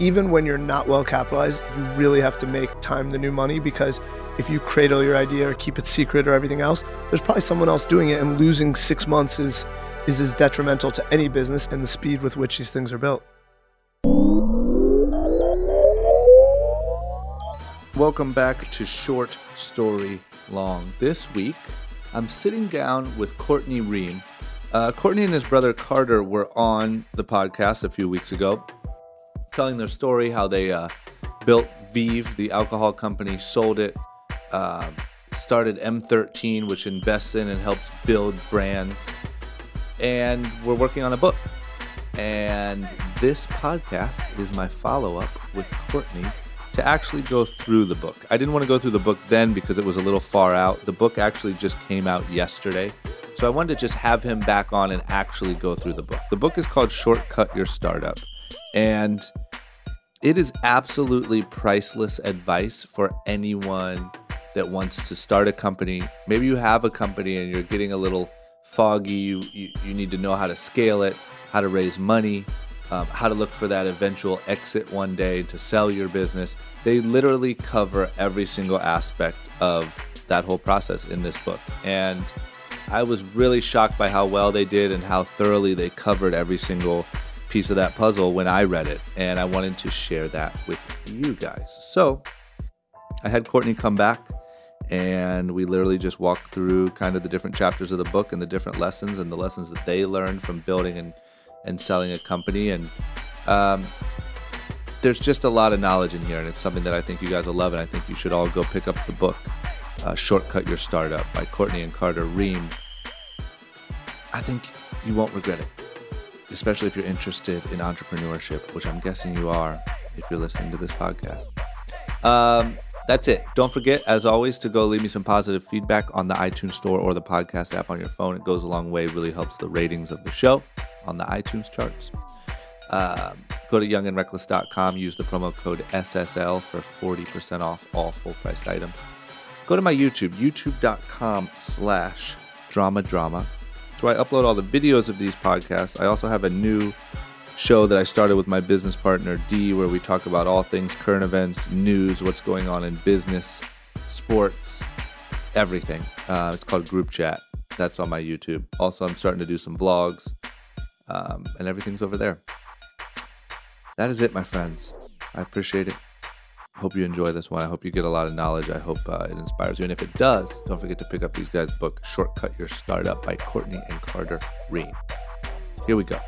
even when you're not well capitalized, you really have to make time the new money because if you cradle your idea or keep it secret or everything else, there's probably someone else doing it, and losing six months is is as detrimental to any business and the speed with which these things are built. Welcome back to Short Story Long. This week, I'm sitting down with Courtney Reum. Uh, Courtney and his brother Carter were on the podcast a few weeks ago, telling their story how they uh, built VEEV, the alcohol company, sold it, uh, started M13, which invests in and helps build brands, and we're working on a book. And this podcast is my follow up with Courtney to actually go through the book. I didn't want to go through the book then because it was a little far out. The book actually just came out yesterday. So I wanted to just have him back on and actually go through the book. The book is called Shortcut Your Startup. And it is absolutely priceless advice for anyone that wants to start a company. Maybe you have a company and you're getting a little foggy. You, you, you need to know how to scale it, how to raise money, um, how to look for that eventual exit one day to sell your business. They literally cover every single aspect of that whole process in this book. And I was really shocked by how well they did and how thoroughly they covered every single piece of that puzzle when I read it. And I wanted to share that with you guys. So I had Courtney come back and we literally just walked through kind of the different chapters of the book and the different lessons and the lessons that they learned from building and and selling a company. And um, there's just a lot of knowledge in here, and it's something that I think you guys will love. And I think you should all go pick up the book, uh, "Shortcut Your Startup" by Courtney and Carter Reum. I think you won't regret it, especially if you're interested in entrepreneurship, which I'm guessing you are if you're listening to this podcast. Um, that's it. Don't forget, as always, to go leave me some positive feedback on the iTunes Store or the podcast app on your phone. It goes a long way, really helps the ratings of the show on the iTunes charts. Um, go to youngandreckless.com, use the promo code SSL for 40% off all full priced items. Go to my YouTube, youtube.com slash drama drama. Where I upload all the videos of these podcasts. I also have a new show that I started with my business partner D, where we talk about all things current events, news, what's going on in business, sports, everything. Uh, it's called Group Chat. That's on my YouTube. Also, I'm starting to do some vlogs, um, and everything's over there. That is it, my friends. I appreciate it. Hope you enjoy this one. I hope you get a lot of knowledge. I hope uh, it inspires you. And if it does, don't forget to pick up these guys' book, Shortcut Your Startup by Courtney and Carter Reum. Here we go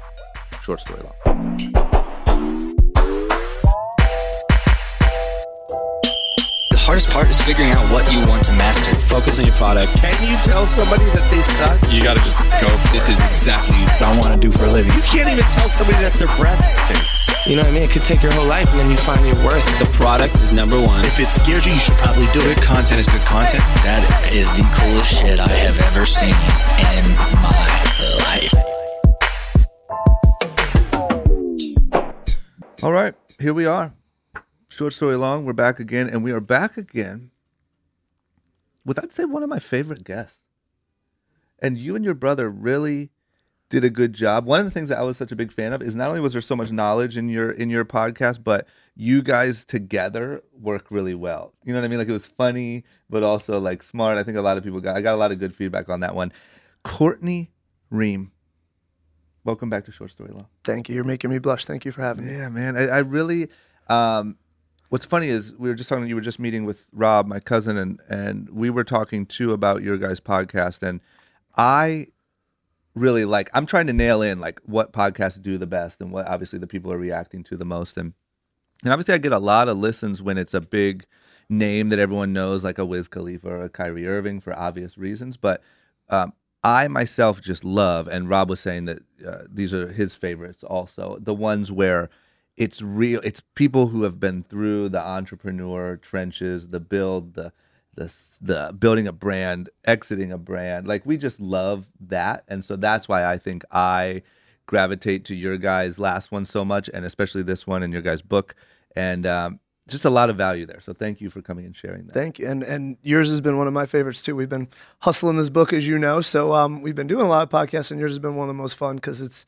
short story long. Hardest part is figuring out what you want to master. Focus on your product. Can you tell somebody that they suck? You got to just go. this is exactly what I want to do for a living. You can't even tell somebody that their breath stinks. You know what I mean? It could take your whole life, and then you find your worth. The product is number one. If it scares you, you should probably do good it. Good content is good content. That is the coolest shit I have ever seen in my life. All right, here we are. Short story long, we're back again, and we are back again with, I'd say, one of my favorite guests. And you and your brother really did a good job. One of the things that I was such a big fan of is not only was there so much knowledge in your in your podcast, but you guys together work really well. You know what I mean? Like it was funny, but also like smart. I think a lot of people got I got a lot of good feedback on that one. Courtney Reum welcome back to Short Story Long. Thank you. You're making me blush. Thank you for having me. Yeah, man. I, I really. Um, what's funny is we were just talking. You were just meeting with Rob, my cousin, and and we were talking too about your guys' podcast, and I really like. I'm trying to nail in like what podcasts do the best, and what obviously the people are reacting to the most, and and obviously I get a lot of listens when it's a big name that everyone knows, like a Wiz Khalifa or a Kyrie Irving, for obvious reasons, but. Um, I myself just love, and Rob was saying that uh, these are his favorites also, the ones where it's real, it's people who have been through the entrepreneur trenches, the build, the the the building a brand, exiting a brand. Like we just love that, and so that's why I think I gravitate to your guys' last one so much, and especially this one in your guys' book. And um, just a lot of value there. So thank you for coming and sharing that. Thank you. And and yours has been one of my favorites too. We've been hustling this book, as you know. So um, we've been doing a lot of podcasts, and yours has been one of the most fun because it's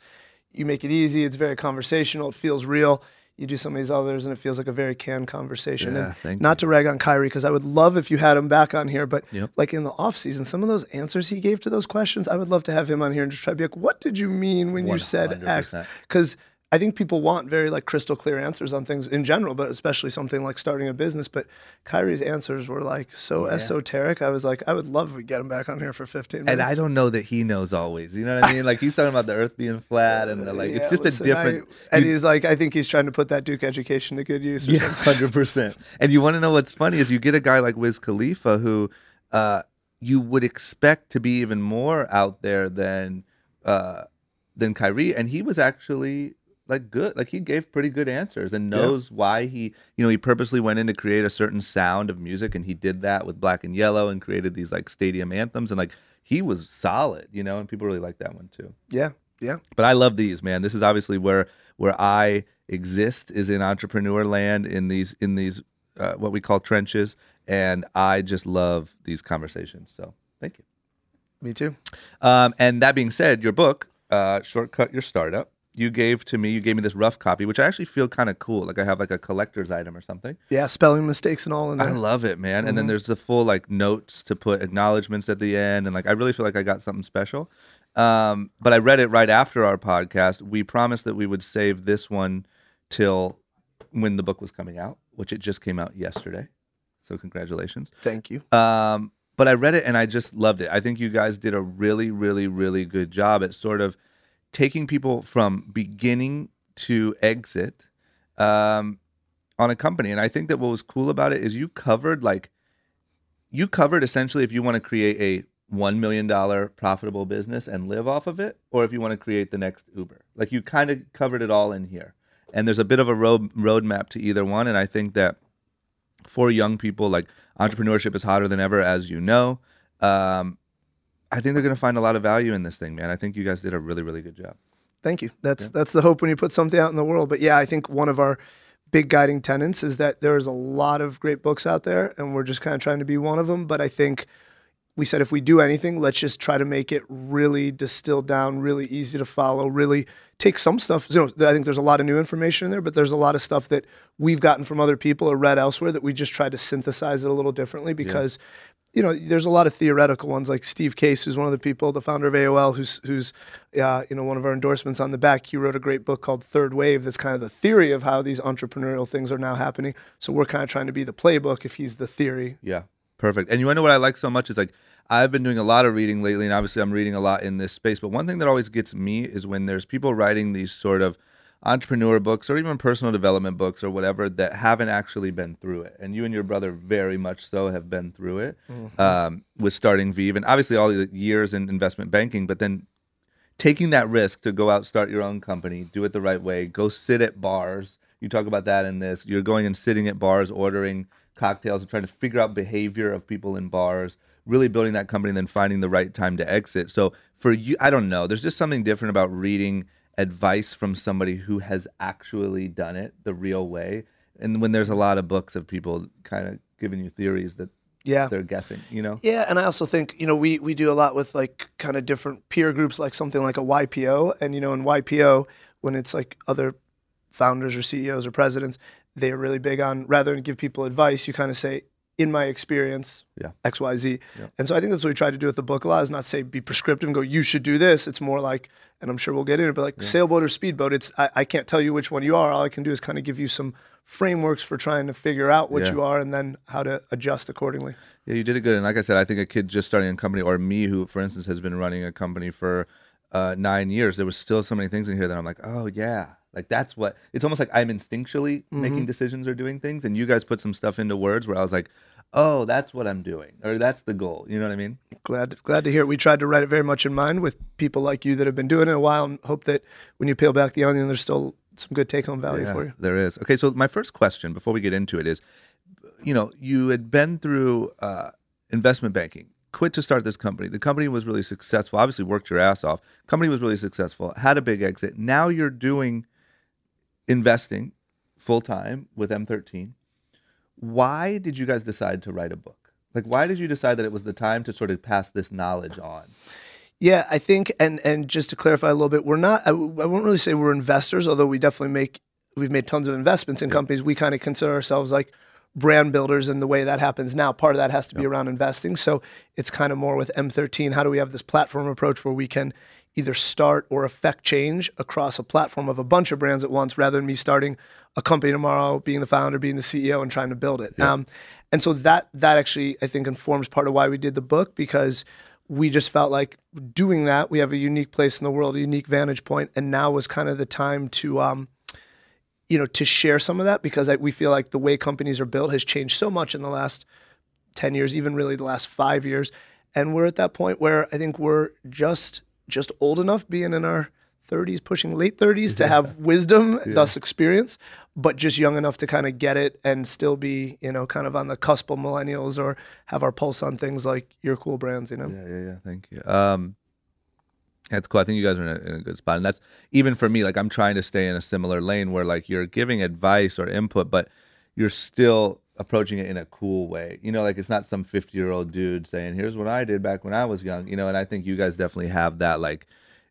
you make it easy. It's very conversational. It feels real. you do some of these others, and it feels like a very canned conversation. Yeah, and not to rag on Kyrie because I would love if you had him back on here, but Yep. like in the off season, some of those answers he gave to those questions, I would love to have him on here and just try to be like, "What did you mean when you said X?" Because I think people want very like crystal clear answers on things in general, but especially something like starting a business. But Kyrie's answers were like so esoteric. I was like, I would love if we get him back on here for 15 minutes. And I don't know that he knows always. You know what I mean? Like he's talking about the Earth being flat, and the, like Yeah, it's just listen, a different. I- and you- he's like, I think he's trying to put that Duke education to good use. Yeah, hundred percent. And you want to know what's funny is you get a guy like Wiz Khalifa who uh, you would expect to be even more out there than uh, than Kyrie, and he was actually like good. Like he gave pretty good answers and knows why he you know he purposely went in to create a certain sound of music, and he did that with Black and Yellow and created these like stadium anthems, and like he was solid, you know, and people really like that one too Yeah, yeah. but I love these, man. This is obviously where where I exist is in entrepreneur land in these in these uh, what we call trenches, and I just love these conversations. So thank you. Me too. Um, and that being said, your book, uh, shortcut your startup, you gave to me. You gave me this rough copy, which I actually feel kind of cool. Like I have like a collector's item or something. Yeah, spelling mistakes and all in I love it, man. And then there's the full like notes to put acknowledgments at the end, and like I really feel like I got something special. Um, but I read it right after our podcast. We promised that we would save this one till when the book was coming out, which it just came out yesterday. So congratulations. Thank you. Um, but I read it and I just loved it. I think you guys did a really, really, really good job at sort of taking people from beginning to exit um, on a company. And I think that what was cool about it is you covered like you covered essentially if you want to create a one million dollar profitable business and live off of it, or if you want to create the next Uber. Like you kind of covered it all in here. And there's a bit of a road roadmap to either one. And I think that for young people, like entrepreneurship is hotter than ever, as you know. Um, I think they're going to find a lot of value in this thing, man. I think you guys did a really, really good job. Thank you. That's that's the hope when you put something out in the world. But yeah, I think one of our big guiding tenets is that there is a lot of great books out there, and we're just kind of trying to be one of them. But I think we said if we do anything, let's just try to make it really distilled down, really easy to follow, really take some stuff. You know, I think there's a lot of new information in there, but there's a lot of stuff that we've gotten from other people or read elsewhere that we just try to synthesize it a little differently because. You know, there's a lot of theoretical ones like Steve Case, who's one of the people, the founder of AOL, who's who's, uh, you know, one of our endorsements on the back. He wrote a great book called Third Wave. That's kind of the theory of how these entrepreneurial things are now happening. So we're kind of trying to be the playbook if he's the theory. Yeah, perfect. And you know what I like so much is like I've been doing a lot of reading lately, and obviously I'm reading a lot in this space. But one thing that always gets me is when there's people writing these sort of entrepreneur books or even personal development books or whatever that haven't actually been through it. And you and your brother very much so have been through it um, with starting VEEV and obviously all the years in investment banking, but then taking that risk to go out start your own company do it the right way go sit at bars. You talk about that in this. You're going and sitting at bars ordering cocktails and trying to figure out behavior of people in bars really building that company and then finding the right time to exit. So for you i don't know. There's just something different about reading advice from somebody who has actually done it the real way. And when there's a lot of books of people kind of giving you theories that Yeah. they're guessing you know? Yeah, and I also think you know we we do a lot with like kind of different peer groups, like something like a YPO, and you know in YPO when it's like other founders or CEOs or presidents, they are really big on rather than give people advice, you kind of say, in my experience, Yeah. X Y Z, Yeah. and so I think that's what we try to do with the book a lot is not say be prescriptive and go you should do this. It's more like, and I'm sure we'll get into it, but like sailboat or speedboat, it's I, I can't tell you which one you are. All I can do is kind of give you some frameworks for trying to figure out what Yeah. you are and then how to adjust accordingly. Yeah, you did it good. And like I said, I think a kid just starting a company, or me, who, for instance, has been running a company for uh, nine years, there was still so many things in here that I'm like, oh yeah, like that's what. It's almost like I'm instinctually making decisions or doing things, and you guys put some stuff into words where I was like, oh, that's what I'm doing, or that's the goal. You know what I mean? Glad glad to hear. it. We tried to write it very much in mind with people like you that have been doing it a while, and hope that when you peel back the onion, there's still some good take home value for you. There is. Okay, so my first question before we get into it is, you know, you had been through uh, investment banking, quit to start this company. The company was really successful. Obviously, worked your ass off. Company was really successful. Had a big exit. Now you're doing investing full time with M13. Why did you guys decide to write a book? Like, why did you decide that it was the time to sort of pass this knowledge on? Yeah, I think, and and just to clarify a little bit, we're not. I won't really say we're investors, although we definitely make we've made tons of investments in companies. We kind of consider ourselves like brand builders and the way that happens now part of that has to be around investing so it's kind of more with m13 how do we have this platform approach where we can either start or affect change across a platform of a bunch of brands at once rather than me starting a company tomorrow being the founder being the ceo and trying to build it um, and so that that actually i think informs part of why we did the book because we just felt like doing that we have a unique place in the world a unique vantage point and now was kind of the time to um, you know, to share some of that because I, we feel like the way companies are built has changed so much in the last 10 years, even really the last five years. And we're at that point where I think we're just just old enough, being in our 30s, pushing late 30s, to have wisdom, thus experience, but just young enough to kind of get it and still be, you know, kind of on the cusp of millennials or have our pulse on things like your cool brands, you know? Yeah, yeah, yeah. Thank you. Um, that's cool. I think you guys are in a, in a good spot, and that's even for me. Like I'm trying to stay in a similar lane where like you're giving advice or input, but you're still approaching it in a cool way. You know, like it's not some 50 year old dude saying, "Here's what I did back when I was young." You know, and I think you guys definitely have that. Like,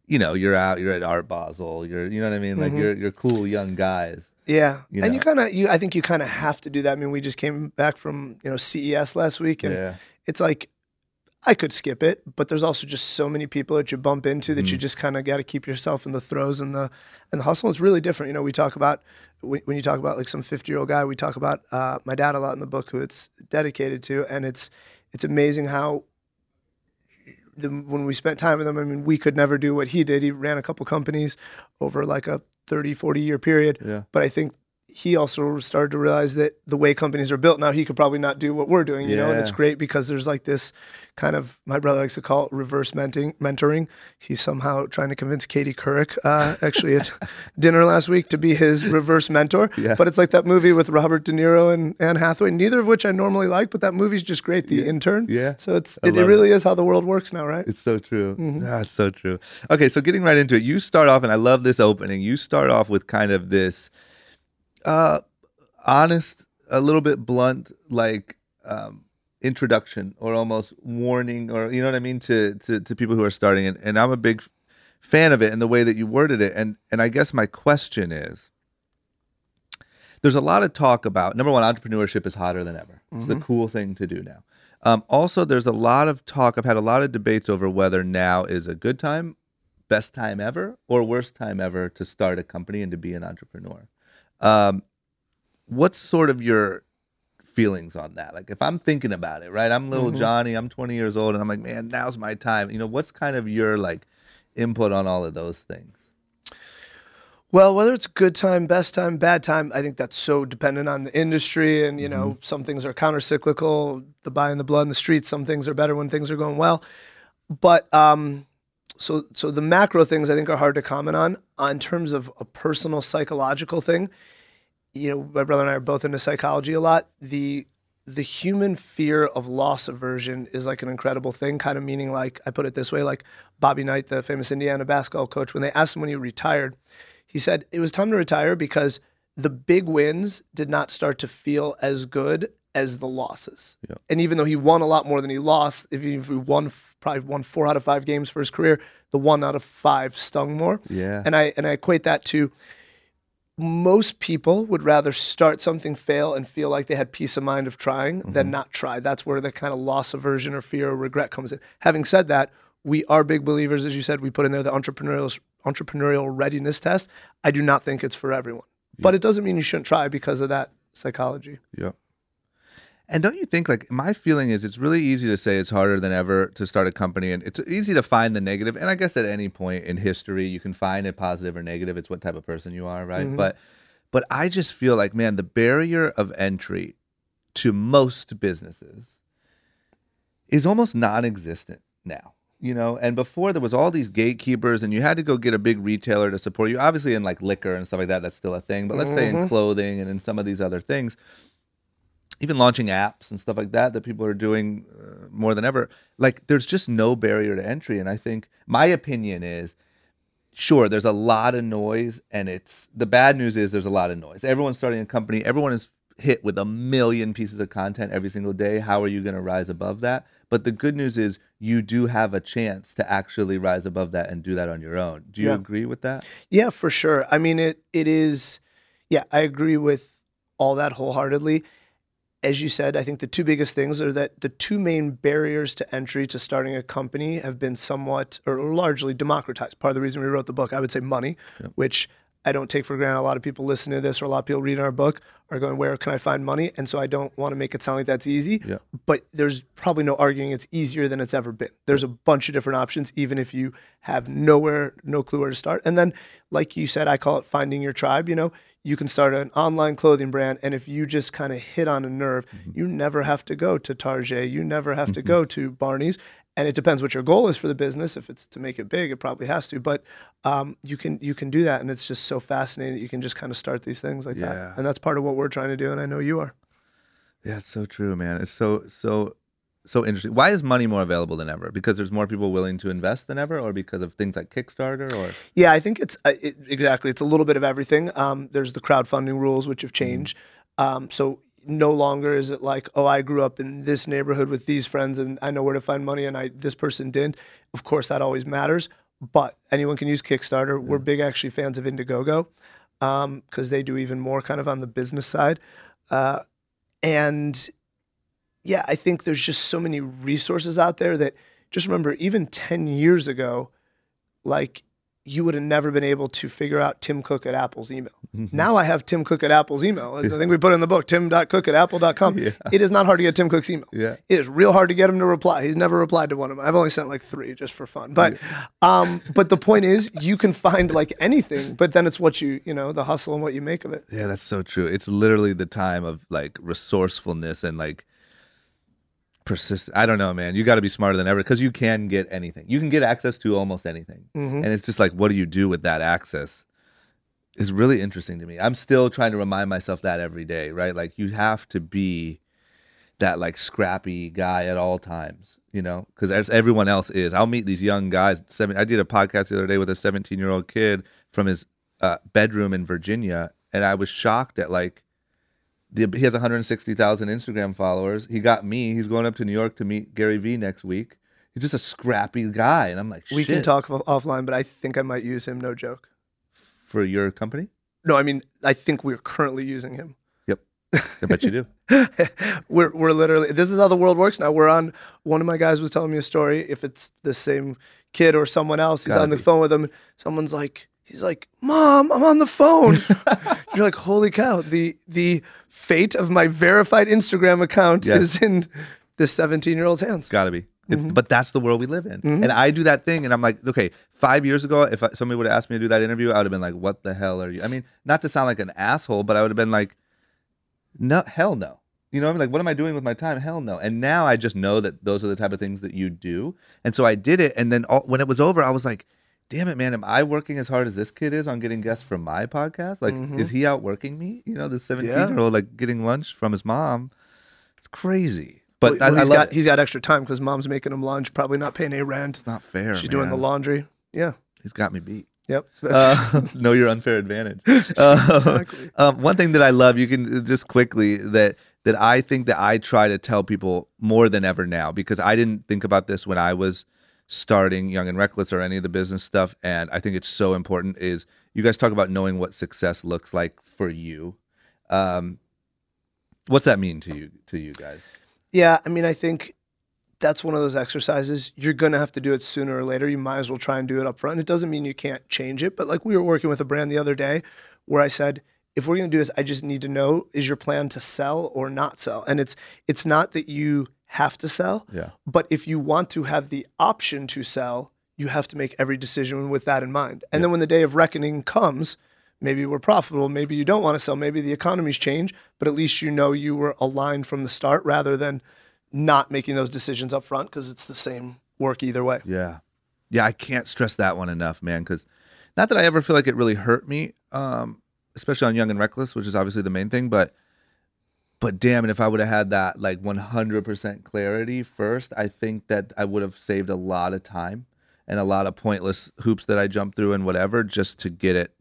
you know, you're out, you're at Art Basel, you're, you know what I mean? Like mm-hmm. you're you're cool young guys. Yeah, You and you kind of, you, I think you kind of have to do that. I mean, we just came back from you know CES last week, and Yeah. it's like I could skip it, but there's also just so many people that you bump into that you Mm-hmm. just kind of got to keep yourself in the throes and the and the hustle. It's really different. You know, we talk about when, when you talk about like some 50 year old guy, we talk about uh, my dad a lot in the book, who it's dedicated to, and it's it's amazing how the, when we spent time with him, I mean, we could never do what he did. He ran a couple companies over like a 30, 40 year period. Yeah. But I think he also started to realize that the way companies are built now, he could probably not do what we're doing, you know, and it's great because there's like this kind of, my brother likes to call it reverse mentoring. mentoring. He's somehow trying to convince Katie Couric, uh, actually at dinner last week, to be his reverse mentor. Yeah. But it's like that movie with Robert De Niro and Anne Hathaway, neither of which I normally like, but that movie's just great. The intern. Yeah. So it's, it, it really is how the world works now, right? It's so true. Ah, it's so true. Okay, so getting right into it, you start off, and I love this opening. You start off with kind of this uh, honest, a little bit blunt, like um, introduction or almost warning, or you know what I mean to to, to people who are starting. And, and I'm a big fan of it and the way that you worded it. And and I guess my question is. There's a lot of talk about number one, entrepreneurship is hotter than ever. It's the cool thing to do now. Um, also, there's a lot of talk. I've had a lot of debates over whether now is a good time, best time ever, or worst time ever to start a company and to be an entrepreneur. Um, what's sort of your feelings on that? Like, if I'm thinking about it, right? I'm little Johnny. I'm 20 years old, and I'm like, man, now's my time. You know, what's kind of your like input on all of those things? Well, whether it's good time, best time, bad time, I think that's so dependent on the industry. And, you know, some things are counter cyclical, the buy and the blood in the streets. Some things are better when things are going well. But um, so so the macro things I think are hard to comment on. On terms of a personal psychological thing, you know, my brother and I are both into psychology a lot. The the human fear of loss aversion is like an incredible thing, kind of meaning like I put it this way, like Bobby Knight, the famous Indiana basketball coach, when they asked him when he retired, he said it was time to retire because the big wins did not start to feel as good as the losses. Yeah. And even though he won a lot more than he lost, if he, if he won probably won four out of five games for his career, the one out of five stung more. Yeah. And I and I equate that to most people would rather start something, fail, and feel like they had peace of mind of trying than mm-hmm. not try. That's where the kind of loss aversion or fear or regret comes in. Having said that, we are big believers, as you said, we put in there the entrepreneurial entrepreneurial readiness test. I do not think it's for everyone, but it doesn't mean you shouldn't try because of that psychology. Yep. And don't you think like my feeling is it's really easy to say it's harder than ever to start a company and it's easy to find the negative. and I guess at any point in history you can find it positive or negative it's what type of person you are, right? Mm-hmm. But but I just feel like man the barrier of entry to most businesses is almost non-existent now. You know, and before there was all these gatekeepers and you had to go get a big retailer to support you. Obviously in like liquor and stuff like that that's still a thing, but let's say in mm-hmm. clothing and in some of these other things even launching apps and stuff like that that people are doing uh, more than ever like there's just no barrier to entry. And i think my opinion is sure there's a lot of noise and it's the bad news is there's a lot of noise. Everyone's starting a company. Everyone is hit with a million pieces of content every single day. How are you going to rise above that? But the good news is you do have a chance to actually rise above that and do that on your own. Do you Yeah. agree with that? Yeah, for sure. I mean, it it is, Yeah, I agree with all that wholeheartedly. As you said, I think the two biggest things are that the two main barriers to entry to starting a company have been somewhat or largely democratized. Part of the reason we wrote the book, I would say money, which I don't take for granted. A lot of people listening to this or a lot of people reading our book are going, Where can I find money? And so I don't want to make it sound like that's easy. Yeah. But there's probably no arguing it's easier than it's ever been. There's a bunch of different options, even if you have nowhere, no clue where to start. And then, like you said, I call it finding your tribe. You know, you can start an online clothing brand. And if you just kind of hit on a nerve, mm-hmm. you never have to go to Target. You never have to mm-hmm. go to Barney's. And it depends what your goal is for the business. If it's to make it big, it probably has to. But um, you can you can do that, and it's just so fascinating that you can just kind of start these things like Yeah. that. And that's part of what we're trying to do. And I know you are. Yeah, it's so true, man. It's so so so interesting. Why is money more available than ever? Because there's more people willing to invest than ever, or because of things like Kickstarter, or Yeah, I think it's uh, it, exactly. It's a little bit of everything. Um, there's the crowdfunding rules which have changed. Um, so no longer is it like, oh, I grew up in this neighborhood with these friends and I know where to find money, and I this person didn't. Of course, that always matters. But anyone can use Kickstarter. We're big actually fans of Indiegogo because they do even more kind of on the business side. Uh, and yeah, I think there's just so many resources out there that just remember, even 10 years ago, like you would have never been able to figure out Tim Cook at Apple's email. Now I have Tim Cook at Apple's email. I think we put in the book, tim.cook at apple.com. It is not hard to get Tim Cook's email. Yeah. It is real hard to get him to reply. He's never replied to one of them. I've only sent like three just for fun. But um, but the point is you can find like anything, but then it's what you, you know, the hustle and what you make of it. yeah, that's so true. It's literally the time of like resourcefulness and like persistent. I don't know, man. You got to be smarter than ever because you can get anything. You can get access to almost anything, and it's just like, what do you do with that access? Is really interesting to me. I'm still trying to remind myself that every day, right? Like you have to be that like scrappy guy at all times, you know, because as everyone else is. I'll meet these young guys. Seven. I did a podcast the other day with a 17 year old kid from his uh, bedroom in Virginia, and I was shocked at like the, he has 160,000 Instagram followers. He got me. He's going up to New York to meet Gary Vee next week. He's just a scrappy guy, and I'm like, We can talk offline, but I think I might use him, no joke. for your company. No, I mean, I think we're currently using him. Yep, I bet you do. we're we're literally this is how the world works now. We're on one of my guys was telling me a story. If it's the same kid or someone else, he's Gotta on the be. phone with him. Someone's like, he's like, "Mom, I'm on the phone." You're like, "Holy cow!" The the fate of my verified Instagram account Yes. is in this 17 year old's hands. Got to be. It's, Mm-hmm. But that's the world we live in. And I do that thing, and I'm like, okay, five years ago, if I, somebody would have asked me to do that interview, I would have been like, what the hell are you? I mean, not to sound like an asshole, but I would have been like, no, hell no. You know, what I mean, like, what am I doing with my time? Hell no. And now I just know that those are the type of things that you do. And so I did it. And then all, when it was over, I was like, damn it, man, am I working as hard as this kid is on getting guests for my podcast? Like, is he outworking me? You know, the 17 year old, like, getting lunch from his mom. It's crazy. But Well, I, I he's love got he's got extra time because mom's making him lunch, probably not paying a rent. It's not fair. She's doing the laundry. Yeah. He's got me beat. Yep. Uh, know your unfair advantage. Uh, Exactly. um, one thing that I love, you can uh, just quickly that that I think that I try to tell people more than ever now because I didn't think about this when I was starting Young and Reckless or any of the business stuff, and I think it's so important. Is you guys talk about knowing what success looks like for you. Um, what's that mean to you to you guys? Yeah, I mean, I think that's one of those exercises. You're going to have to do it sooner or later. You might as well try and do it up front. It doesn't mean you can't change it, but like we were working with a brand the other day where I said, if we're going to do this, I just need to know is your plan to sell or not sell? And it's it's not that you have to sell, Yeah. but if you want to have the option to sell, you have to make every decision with that in mind. And then when the day of reckoning comes, maybe we're profitable, maybe you don't want to sell, maybe the economy's change, but at least you know you were aligned from the start rather than not making those decisions up front because it's the same work either way. Yeah. Yeah, I can't stress that one enough, man, because not that I ever feel like it really hurt me, um, especially on Young and Reckless, which is obviously the main thing, but but damn it, if I would have had that like 100% clarity first, I think that I would have saved a lot of time and a lot of pointless hoops that I jumped through and whatever just to get it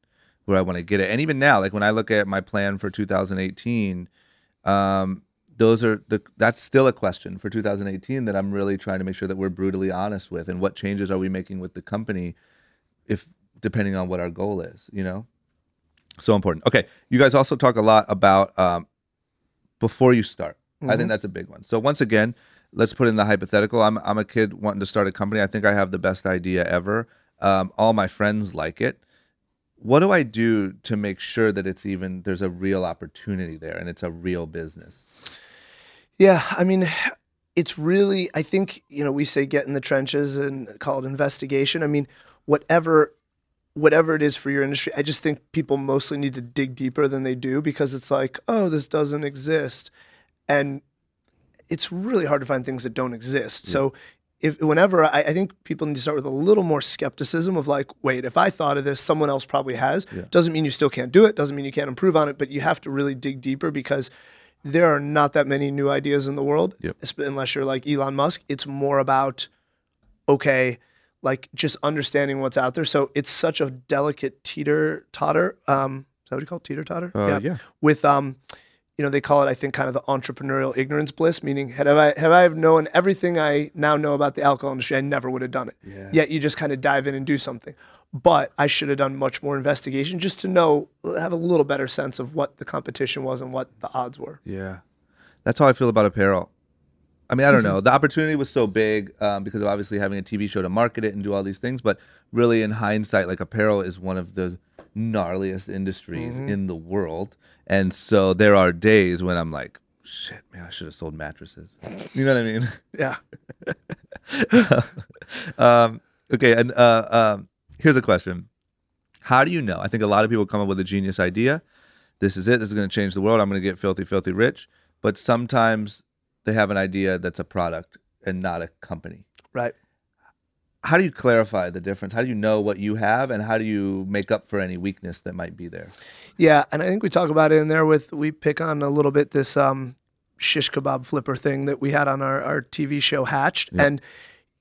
where I want to get it. And even now, like when I look at my plan for 2018, um, those are the that's still a question for 2018 that I'm really trying to make sure that we're brutally honest with and what changes are we making with the company if depending on what our goal is, you know? So important. Okay, you guys also talk a lot about um, before you start. I think that's a big one. So once again, let's put in the hypothetical. I'm I'm a kid wanting to start a company. I think I have the best idea ever. Um, all my friends like it. What do I do to make sure that it's even there's a real opportunity there and it's a real business? Yeah, I mean, it's really. I think you know we say get in the trenches and call it investigation. I mean, whatever, whatever it is for your industry, I just think people mostly need to dig deeper than they do because it's like, oh, this doesn't exist, and it's really hard to find things that don't exist. Mm. So. If, whenever I, I think people need to start with a little more skepticism of like, wait, if I thought of this, someone else probably has. Doesn't mean you still can't do it. Doesn't mean you can't improve on it. But you have to really dig deeper because there are not that many new ideas in the world, Yep. unless you're like Elon Musk. It's more about, okay, like just understanding what's out there. So it's such a delicate teeter totter. Um, is that what you call it? Teeter totter? Uh, yeah. With, um, you know, they call it, I think, kind of the entrepreneurial ignorance bliss, meaning had I, have I have known everything I now know about the alcohol industry, I never would have done it. Yeah. Yet you just kind of dive in and do something. But I should have done much more investigation just to know, have a little better sense of what the competition was and what the odds were. Yeah, that's how I feel about apparel. I mean, I don't know. The opportunity was so big um, because of obviously having a TV show to market it and do all these things. But really, in hindsight, like apparel is one of the gnarliest industries in the world, and so there are days when I'm like, "Shit, man, I should have sold mattresses." You know what I mean? Yeah. um, okay, and uh, um, here's a question: How do you know? I think a lot of people come up with a genius idea. This is it. This is going to change the world. I'm going to get filthy, filthy rich. But sometimes they have an idea that's a product and not a company. Right. How do you clarify the difference? How do you know what you have, and how do you make up for any weakness that might be there? Yeah, and I think we talk about it in there with we pick on a little bit this um shish kebab flipper thing that we had on our, our TV show Hatched. And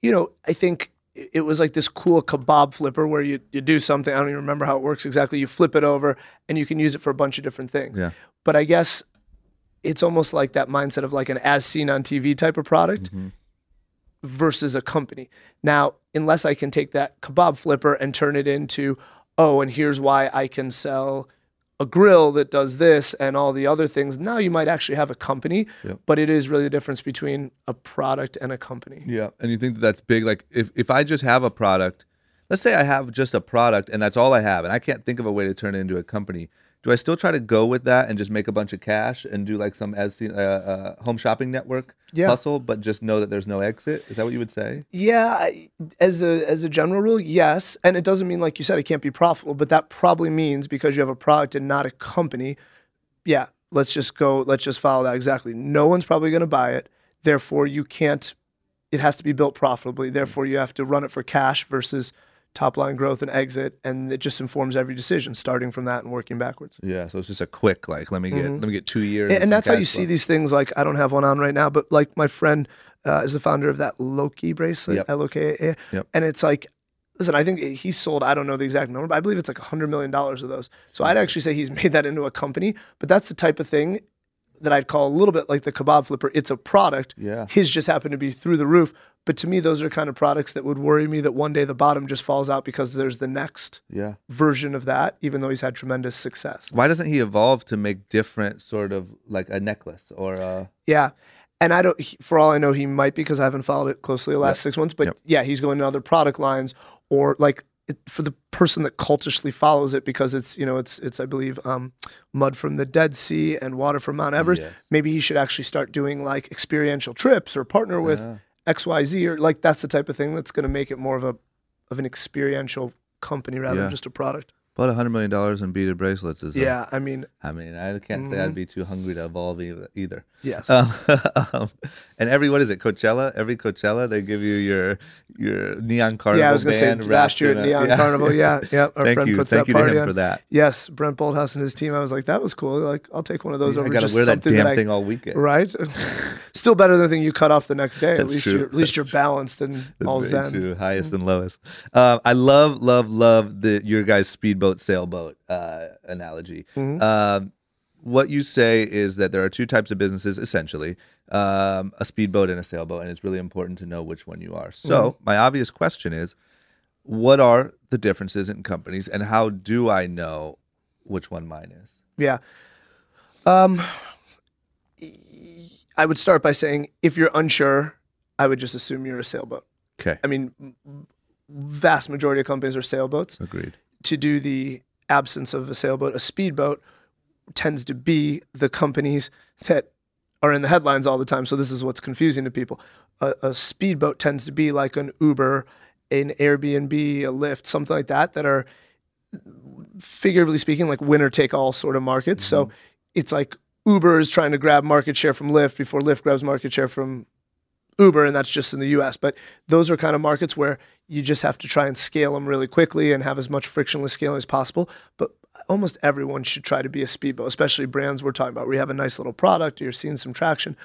you know, I think it it was like this cool kebab flipper where you, you do something, I don't even remember how it works exactly. You flip it over and you can use it for a bunch of different things. Yeah. But I guess it's almost like that mindset of like an as seen on TV type of product mm-hmm. versus a company. Now, unless I can take that kebab flipper and turn it into, oh, and here's why I can sell a grill that does this and all the other things. Now you might actually have a company, Yep. but it is really the difference between a product and a company. Yeah, and you think that that's big? Like, if if I just have a product, let's say I have just a product and that's all I have, and I can't think of a way to turn it into a company. Do I still try to go with that and just make a bunch of cash and do like some as uh, uh, home shopping network Yeah. hustle, but just know that there's no exit? Is that what you would say? Yeah, as a as a general rule, yes, and it doesn't mean like you said it can't be profitable, but that probably means because you have a product and not a company, yeah, let's just go, let's just follow that exactly. No one's probably going to buy it, therefore you can't. It has to be built profitably. Therefore, you have to run it for cash versus top line growth and exit, and it just informs every decision, starting from that and working backwards. Yeah, so it's just a quick like let me get let me get two years, And, and that's how you flow. see these things. Like I don't have one on right now, but like my friend uh, is the founder of that Lokai bracelet, Yep. L O K A, Yep. and it's like, listen, I think he sold. I don't know the exact number, but I believe it's like a hundred million dollars of those. So I'd actually say he's made that into a company. But that's the type of thing that I'd call a little bit like the kebab flipper. It's a product. Yeah. His just happened to be through the roof. But to me, those are kind of products that would worry me that one day the bottom just falls out because there's the next Yeah. version of that, even though he's had tremendous success. Why doesn't he evolve to make different sort of like a necklace or a Yeah. And I don't, for all I know, he might be because I haven't followed it closely the last six months. But Yep. yeah, he's going to other product lines or like it, for the person that cultishly follows it because it's, you know, it's, it's, I believe, um, mud from the Dead Sea and water from Mount Everest. Yes. Maybe he should actually start doing like experiential trips or partner with XYZ or like that's the type of thing that's going to make it more of a, of an experiential company rather Yeah. than just a product. But a hundred million dollars in beaded bracelets is. a- Yeah. I mean, I mean, I can't say I'd mm. be too hungry to evolve either. Yes. Um, um, and every what is it? Coachella. Every Coachella, they give you your your neon carnival. yeah, I was going to say last year at Neon yeah. Carnival. Yeah. Yeah. Our Thank friend you, puts thank that you to party him on. for that. Yes, Brent Bolthouse and his team. I was like, that was cool. Like, I'll take one of those I over got just to wear that damn that I, thing all weekend. right? Still better than the thing you cut off the next day. At That's least true. you're at least That's you're balanced and That's all zen. true. Highest and lowest. Um, I love, love, love the your guys' speedboat sailboat uh, analogy. Mm-hmm. Um, what you say is that there are two types of businesses, essentially, um, a speedboat and a sailboat, and it's really important to know which one you are. So, Mm-hmm. my obvious question is, what are the differences in companies, and how do I know which one mine is. Yeah. Um, I would start by saying if you're unsure, I would just assume you're a sailboat. Okay. I mean, vast majority of companies are sailboats. Agreed. To do the absence of a sailboat, a speedboat tends to be the companies that are in the headlines all the time. So this is what's confusing to people. A, a speedboat tends to be like an Uber, an Airbnb, a Lyft, something like that, that are figuratively speaking like winner take all sort of markets. So mm-hmm. it's like Uber is trying to grab market share from Lyft before Lyft grabs market share from Uber, and that's just in the US. But those are kind of markets where you just have to try and scale them really quickly and have as much frictionless scaling as possible. But almost everyone should try to be a speedboat, especially brands we're talking about where you have a nice little product, you're seeing some traction.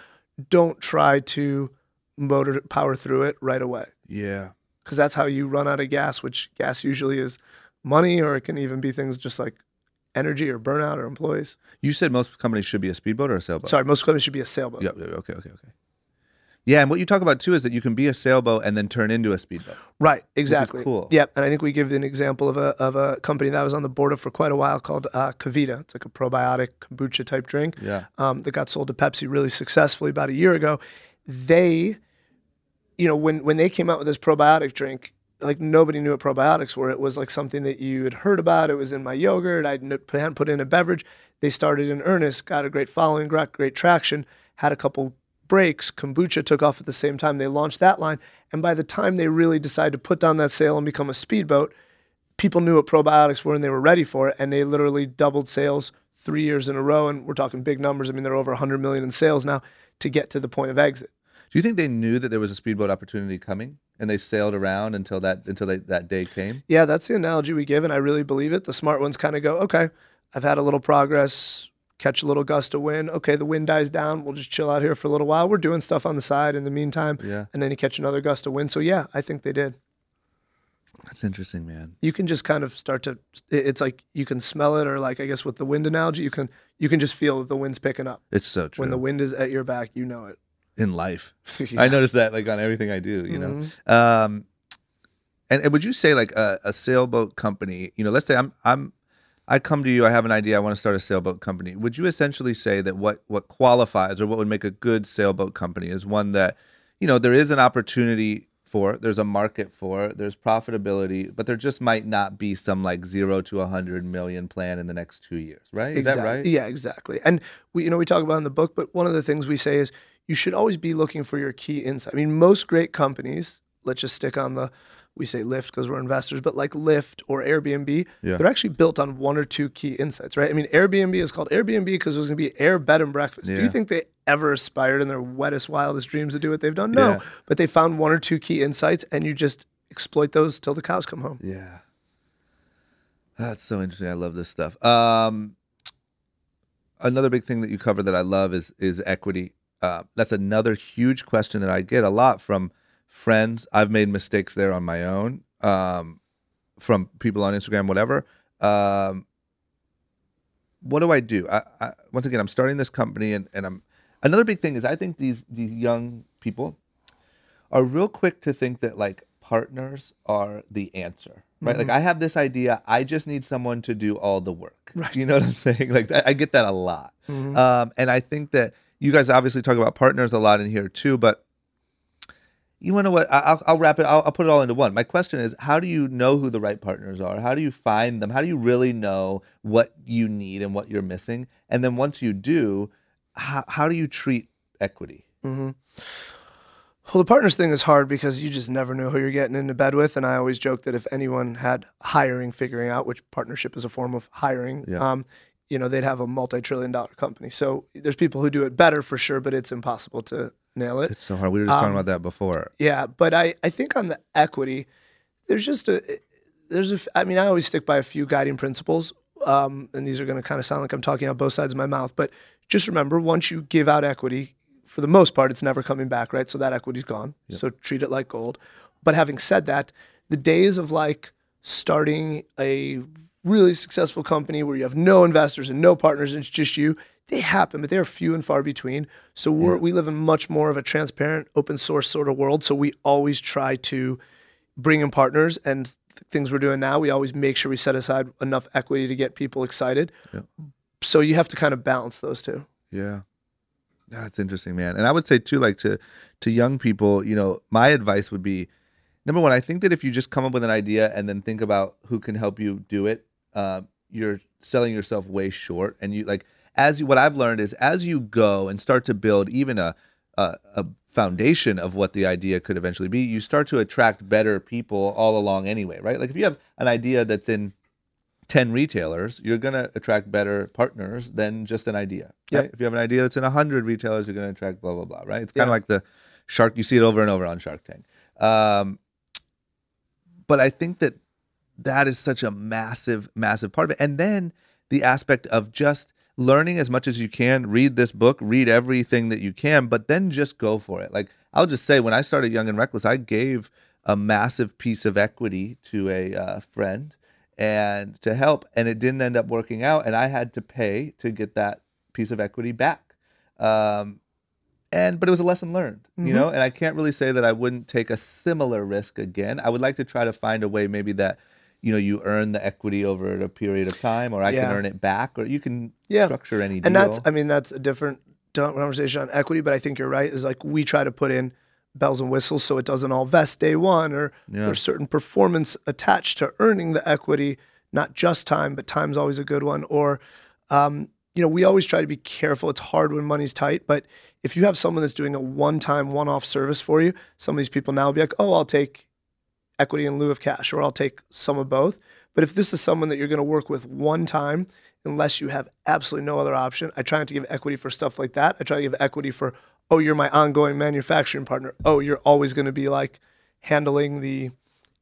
Don't try to motor power through it right away Yeah. because that's how you run out of gas, which gas usually is money, or it can even be things just like energy or burnout or employees. You said most companies should be a speedboat or a sailboat. Sorry, most companies should be a sailboat. Yep, Okay. Okay. Okay. Yeah, and what you talk about too is that you can be a sailboat and then turn into a speedboat. Right, exactly. cool. Yep, and I think we give an example of a of a company that was on the board of for quite a while called uh, KeVita. It's like a probiotic kombucha type drink. Yeah. um, that got sold to Pepsi really successfully about a year ago. They, you know, when when they came out with this probiotic drink, like nobody knew what probiotics were. It was like something that you had heard about. It was in my yogurt. I hadn't put in a beverage. They started in earnest, got a great following, got great traction, had a couple breaks. Kombucha took off at the same time. They launched that line, and by the time they really decided to put down that sail and become a speedboat, people knew what probiotics were and they were ready for it, and they literally doubled sales three years in a row. And we're talking big numbers. I mean, they're over 100 million in sales now to get to the point of exit. Do you think they knew that there was a speedboat opportunity coming, and they sailed around until that until they, that day came? Yeah, that's the analogy we give, and I really believe it. The smart ones kind of go, okay, I've had a little progress, catch a little gust of wind. Okay, the wind dies down. We'll just chill out here for a little while. We're doing stuff on the side in the meantime. Yeah. And then you catch another gust of wind. So, yeah, I think they did. That's interesting, man. You can just kind of start to, it's like you can smell it, or like, I guess with the wind analogy, you can, you can just feel that the wind's picking up. It's so true. When the wind is at your back, you know it. in life, Yeah. I notice that like on everything I do. You Mhm. know, um, and, and would you say like a, a sailboat company? You know, let's say I'm I'm I come to you. I have an idea. I want to start a sailboat company. Would you essentially say that what what qualifies or what would make a good sailboat company is one that you know there is an opportunity for, there's a market for, there's profitability, but there just might not be some like zero to a hundred million plan in the next two years, right? Is that right? Yeah, exactly. And we, you know, we talk about in the book, but one of the things we say is you should always be looking for your key insight. I mean, most great companies, let's just stick on the, we say Lyft because we're investors, but like Lyft or Airbnb, Yeah. they're actually built on one or two key insights, right? I mean, Airbnb is called Airbnb because it was going to be air, bed, and breakfast. Do you think they ever aspired in their wettest, wildest dreams to do what they've done? No, Yeah. but they found one or two key insights, and you just exploit those till the cows come home. Yeah. That's so interesting. I love this stuff. Um, another big thing that you cover that I love is is equity. Uh, that's another huge question that I get a lot from friends. I've made mistakes there on my own. Um, from people on Instagram, whatever. Um, what do I do? I, I, once again, I'm starting this company, and, and I'm another big thing is I think these these young people are real quick to think that like partners are the answer, right? Like I have this idea, I just need someone to do all the work. Right. You know what I'm saying? Like that, I get that a lot, um, and I think that you guys obviously talk about partners a lot in here too, but. You want to what? I- I'll, I'll wrap it. I'll, I'll put it all into one. My question is, how do you know who the right partners are? How do you find them? How do you really know what you need and what you're missing? And then once you do, how, how do you treat equity? Well, the partners thing is hard because you just never know who you're getting into bed with. And I always joke that if anyone had hiring figuring out, which partnership is a form of hiring, Yeah. um, you know, they'd have a multi-trillion dollar company. So there's people who do it better for sure, but it's impossible to nail it. It's so hard. We were just talking Um, about that before. Yeah, but I, I think on the equity, there's just a there's a I mean I always stick by a few guiding principles, um, and these are going to kind of sound like I'm talking out both sides of my mouth, but just remember once you give out equity, for the most part, it's never coming back, right? So that equity's gone. So treat it like gold. But having said that, the days of like starting a really successful company where you have no investors and no partners and it's just you, they happen, but they're few and far between. So we're, we live in much more of a transparent, open source sort of world. So we always try to bring in partners and things we're doing now, we always make sure we set aside enough equity to get people excited. Yeah. So you have to kind of balance those two. Yeah. That's interesting, man. And I would say too, like to to young people, you know, my advice would be number one, I think that if you just come up with an idea and then think about who can help you do it, uh, you're selling yourself way short. And you like as you, what I've learned is as you go and start to build even a a, a foundation of what the idea could eventually be, you start to attract better people all along anyway, right? Like if you have an idea that's in 10 retailers, you're going to attract better partners than just an idea. Right? Yep. If you have an idea that's in 100 retailers, you're going to attract blah, blah, blah, right? It's kind of Yeah. like the shark, you see it over and over on Shark Tank. Um, but I think that that is such a massive, massive part of it. And then the aspect of just learning as much as you can, read this book, read everything that you can, but then just go for it. Like I'll just say, when I started Young and Reckless, I gave a massive piece of equity to a uh, friend and to help, and it didn't end up working out, and I had to pay to get that piece of equity back. Um, and but it was a lesson learned, you know. And I can't really say that I wouldn't take a similar risk again. I would like to try to find a way, maybe that you know you earn the equity over a period of time, or I can earn it back, or you can Yeah. structure any deal. And that's, I mean, that's a different conversation on equity, but I think you're right. Is like we try to put in bells and whistles so it doesn't all vest day one, or Yeah. there's certain performance attached to earning the equity, not just time, but time's always a good one. Or, um, you know, we always try to be careful. It's hard when money's tight, but if you have someone that's doing a one-time, one-off service for you, some of these people now will be like, oh, I'll take equity in lieu of cash, or I'll take some of both. But if this is someone that you're going to work with one time, unless you have absolutely no other option, I try not to give equity for stuff like that. I try to give equity for, oh, you're my ongoing manufacturing partner. Oh, you're always going to be like handling the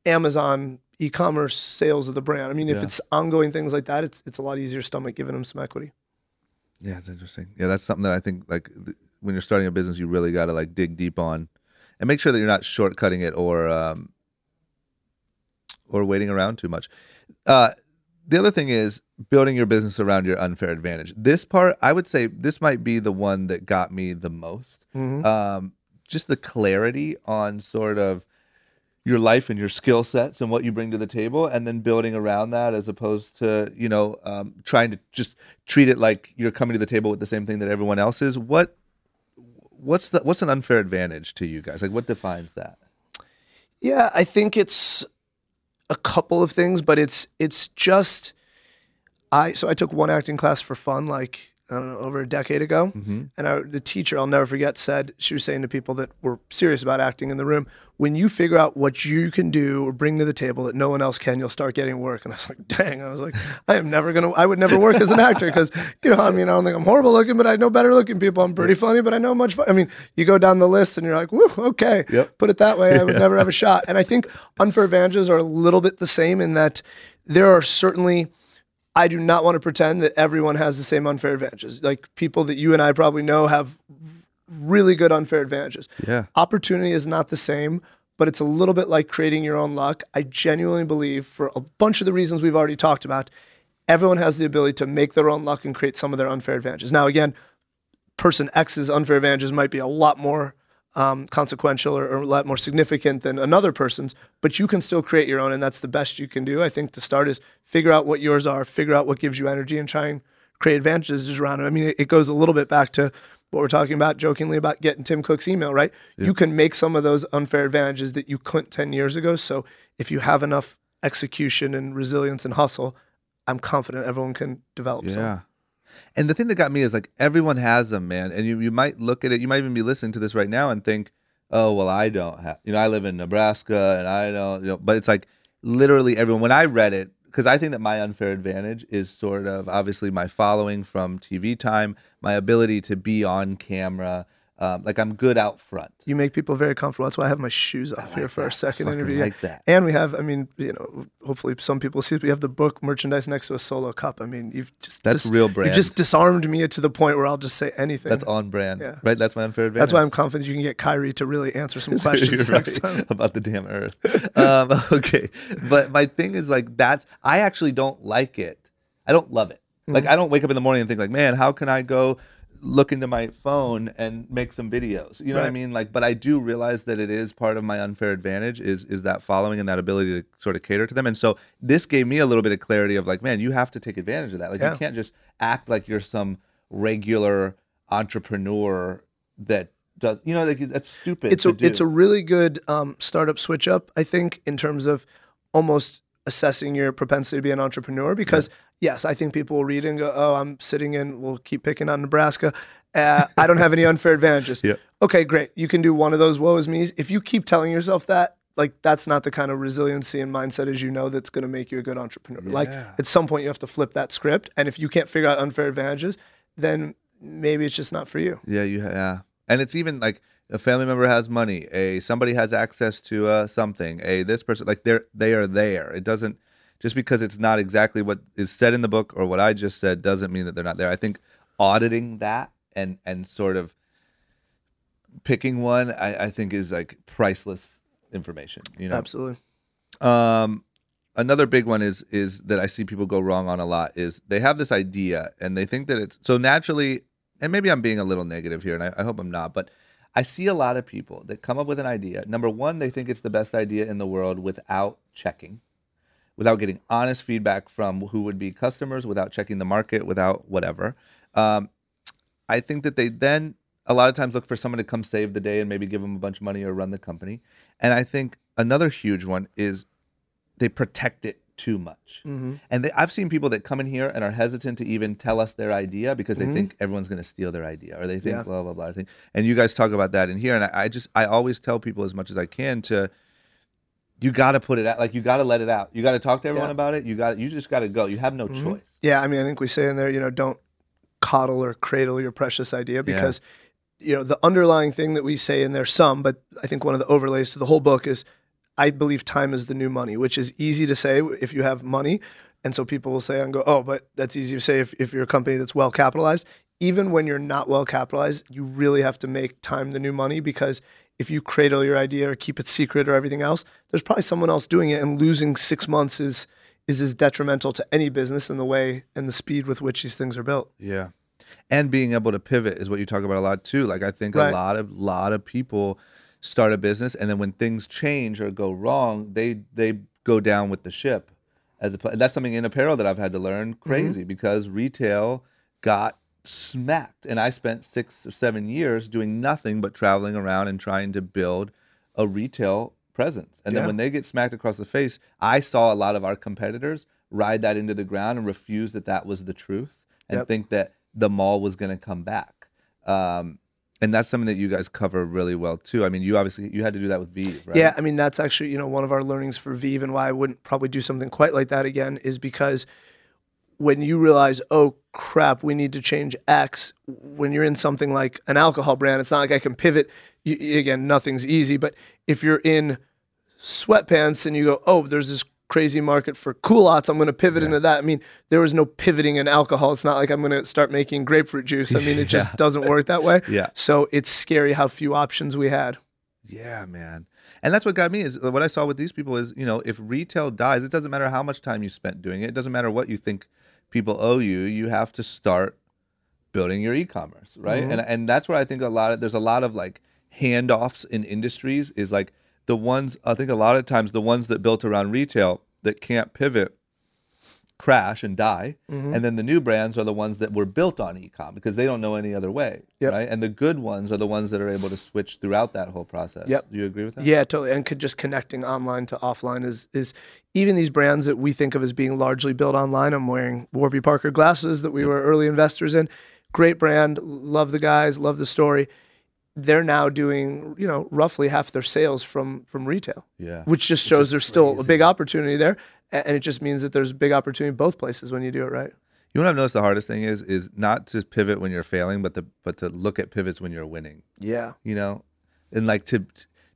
Amazon e-commerce sales of the brand. I mean, if Yeah. it's ongoing things like that, it's it's a lot easier stomach giving them some equity. Yeah, it's interesting. Yeah, that's something that I think like th- when you're starting a business, you really got to like dig deep on, and make sure that you're not shortcutting it or um, or waiting around too much. Uh, the other thing is building your business around your unfair advantage. This part, I would say, this might be the one that got me the most. Um, just the clarity on sort of your life and your skill sets and what you bring to the table and then building around that as opposed to you know um, trying to just treat it like you're coming to the table with the same thing that everyone else is what what's the what's an unfair advantage to you guys like what defines that Yeah, I think it's a couple of things, but it's it's just I so I took one acting class for fun like I don't know over a decade ago, mm-hmm. and I, the teacher I'll never forget said she was saying to people that were serious about acting in the room, when you figure out what you can do or bring to the table that no one else can, you'll start getting work. And I was like, dang, I was like, I am never gonna, I would never work as an actor because you know, I mean, I don't think I'm horrible looking, but I know better looking people. I'm pretty funny, but I know much. Fu-. I mean, you go down the list and you're like, whoo, okay, Yep. put it that way, I would never have a shot. And I think unfair advantages are a little bit the same in that there are certainly, I do not want to pretend that everyone has the same unfair advantages. Like people that you and I probably know have really good unfair advantages. Yeah. Opportunity is not the same, but it's a little bit like creating your own luck. I genuinely believe, for a bunch of the reasons we've already talked about, everyone has the ability to make their own luck and create some of their unfair advantages. Now, again, person X's unfair advantages might be a lot more um, consequential or, or a lot more significant than another person's, but you can still create your own, and that's the best you can do. I think to start is figure out what yours are, figure out what gives you energy, and try and create advantages around it. I mean, it, it goes a little bit back to what we're talking about jokingly about getting Tim Cook's email, right? You can make some of those unfair advantages that you couldn't 10 years ago. So if you have enough execution and resilience and hustle, I'm confident everyone can develop some. And the thing that got me is like everyone has them, man. And you, you might look at it, you might even be listening to this right now and think, oh, well, I don't have, you know, I live in Nebraska and I don't, you know, but it's like literally everyone. When I read it, because I think that my unfair advantage is sort of obviously my following from TV time, my ability to be on camera. Um, like I'm good out front. You make people very comfortable. That's why I have my shoes off here for our second interview. like that. And we have, I mean, you know, hopefully some people see we have the book merchandise next to a solo cup. I mean, you've just That's dis- real brand. You just disarmed me to the point where I'll just say anything. That's on brand, Yeah. right? That's my unfair advantage. That's why I'm confident you can get Kyrie to really answer some questions next right time. about the damn earth. um, okay, but my thing is like that's I actually don't like it. I don't love it. Mm-hmm. Like I don't wake up in the morning and think like, man, how can I go look into my phone and make some videos. You know what I mean? Like, but I do realize that it is part of my unfair advantage is is that following and that ability to sort of cater to them. And so this gave me a little bit of clarity of like, man, you have to take advantage of that. Like, Yeah. you can't just act like you're some regular entrepreneur that does. You know, like that's stupid. it's a do. it's a really good um, startup switch up. I think in terms of almost assessing your propensity to be an entrepreneur because yes, I think people will read and go, "Oh, I'm sitting in. We'll keep picking on Nebraska. Uh, I don't have any unfair advantages." Yeah. Okay, great. You can do one of those woe is me's. If you keep telling yourself that, like that's not the kind of resiliency and mindset as you know that's going to make you a good entrepreneur. Yeah. Like at some point you have to flip that script, and if you can't figure out unfair advantages, then maybe it's just not for you. Yeah, you yeah, and it's even like a family member has money, a somebody has access to uh, something, a this person like they're they are there. It doesn't just because it's not exactly what is said in the book or what I just said doesn't mean that they're not there. I think auditing that and and sort of picking one, I, I think is like priceless information. You know, Absolutely. um, another big one is is that I see people go wrong on a lot is they have this idea and they think that it's so naturally, and maybe I'm being a little negative here, and I, I hope I'm not, but I see a lot of people that come up with an idea. Number one, they think it's the best idea in the world without checking, without getting honest feedback from who would be customers, without checking the market, without whatever. Um, I think that they then a lot of times look for someone to come save the day and maybe give them a bunch of money or run the company. And I think another huge one is they protect it too much. And they, I've seen people that come in here and are hesitant to even tell us their idea because they think everyone's going to steal their idea or they think Yeah. blah blah blah. I think, and you guys talk about that in here. And I, I just I always tell people as much as I can to you got to put it out like you got to let it out. You got to talk to everyone Yeah. about it. You got you just got to go. You have no mm-hmm. choice. Yeah, I mean, I think we say in there, you know, don't coddle or cradle your precious idea because, you know, the underlying thing that we say in there, some, but I think one of the overlays to the whole book is I believe time is the new money, which is easy to say if you have money. And so people will say and go, oh, but that's easy to say if, if you're a company that's well capitalized. Even when you're not well capitalized, you really have to make time the new money because if you cradle your idea or keep it secret or everything else, there's probably someone else doing it and losing six months is is as detrimental to any business in the way and the speed with which these things are built. Yeah. And being able to pivot is what you talk about a lot too. Like I think Right. a lot of lot of people start a business and then when things change or go wrong, they they go down with the ship. As a, that's something in apparel that I've had to learn mm-hmm. crazy because retail got smacked and I spent 6 or 7 years doing nothing but traveling around and trying to build a retail presence. And then when they get smacked across the face, I saw a lot of our competitors ride that into the ground and refuse that that was the truth and Yep. think that the mall was going to come back. Um, and that's something that you guys cover really well too. I mean, you obviously you had to do that with VEEV, right? Yeah, I mean that's actually you know one of our learnings for VEEV and why I wouldn't probably do something quite like that again is because when you realize oh crap we need to change X. When you're in something like an alcohol brand it's not like I can pivot. You, again nothing's easy but if you're in sweatpants and you go oh there's this crazy market for culottes I'm going to pivot into that I mean there was no pivoting in alcohol. It's not like I'm going to start making grapefruit juice. I mean it just doesn't work that way. Yeah. so it's scary how few options we had. Yeah, man. And that's what got me is uh, what I saw with these people is, you know, if retail dies, it doesn't matter how much time you spent doing it. It doesn't matter what you think people owe you. You have to start building your e-commerce, right? Mm-hmm. And and that's where I think a lot of there's a lot of like handoffs in industries is like the ones I think a lot of times the ones that built around retail that can't pivot crash and die mm-hmm. and then the new brands are the ones that were built on e-com because they don't know any other way Yep. right and the good ones are the ones that are able to switch throughout that whole process Yep. do you agree with that Yeah, totally. And could just connecting online to offline is is even these brands that we think of as being largely built online. I'm wearing Warby Parker glasses that we were early investors in. Great brand, love the guys, love the story. They're now doing, you know, roughly half their sales from from retail. Yeah. Which just shows there's still a big opportunity there. And it just means that there's a big opportunity in both places when you do it right. you know what i've noticed the hardest thing is is not to pivot when you're failing but to but to look at pivots when you're winning. Yeah. you know? And like to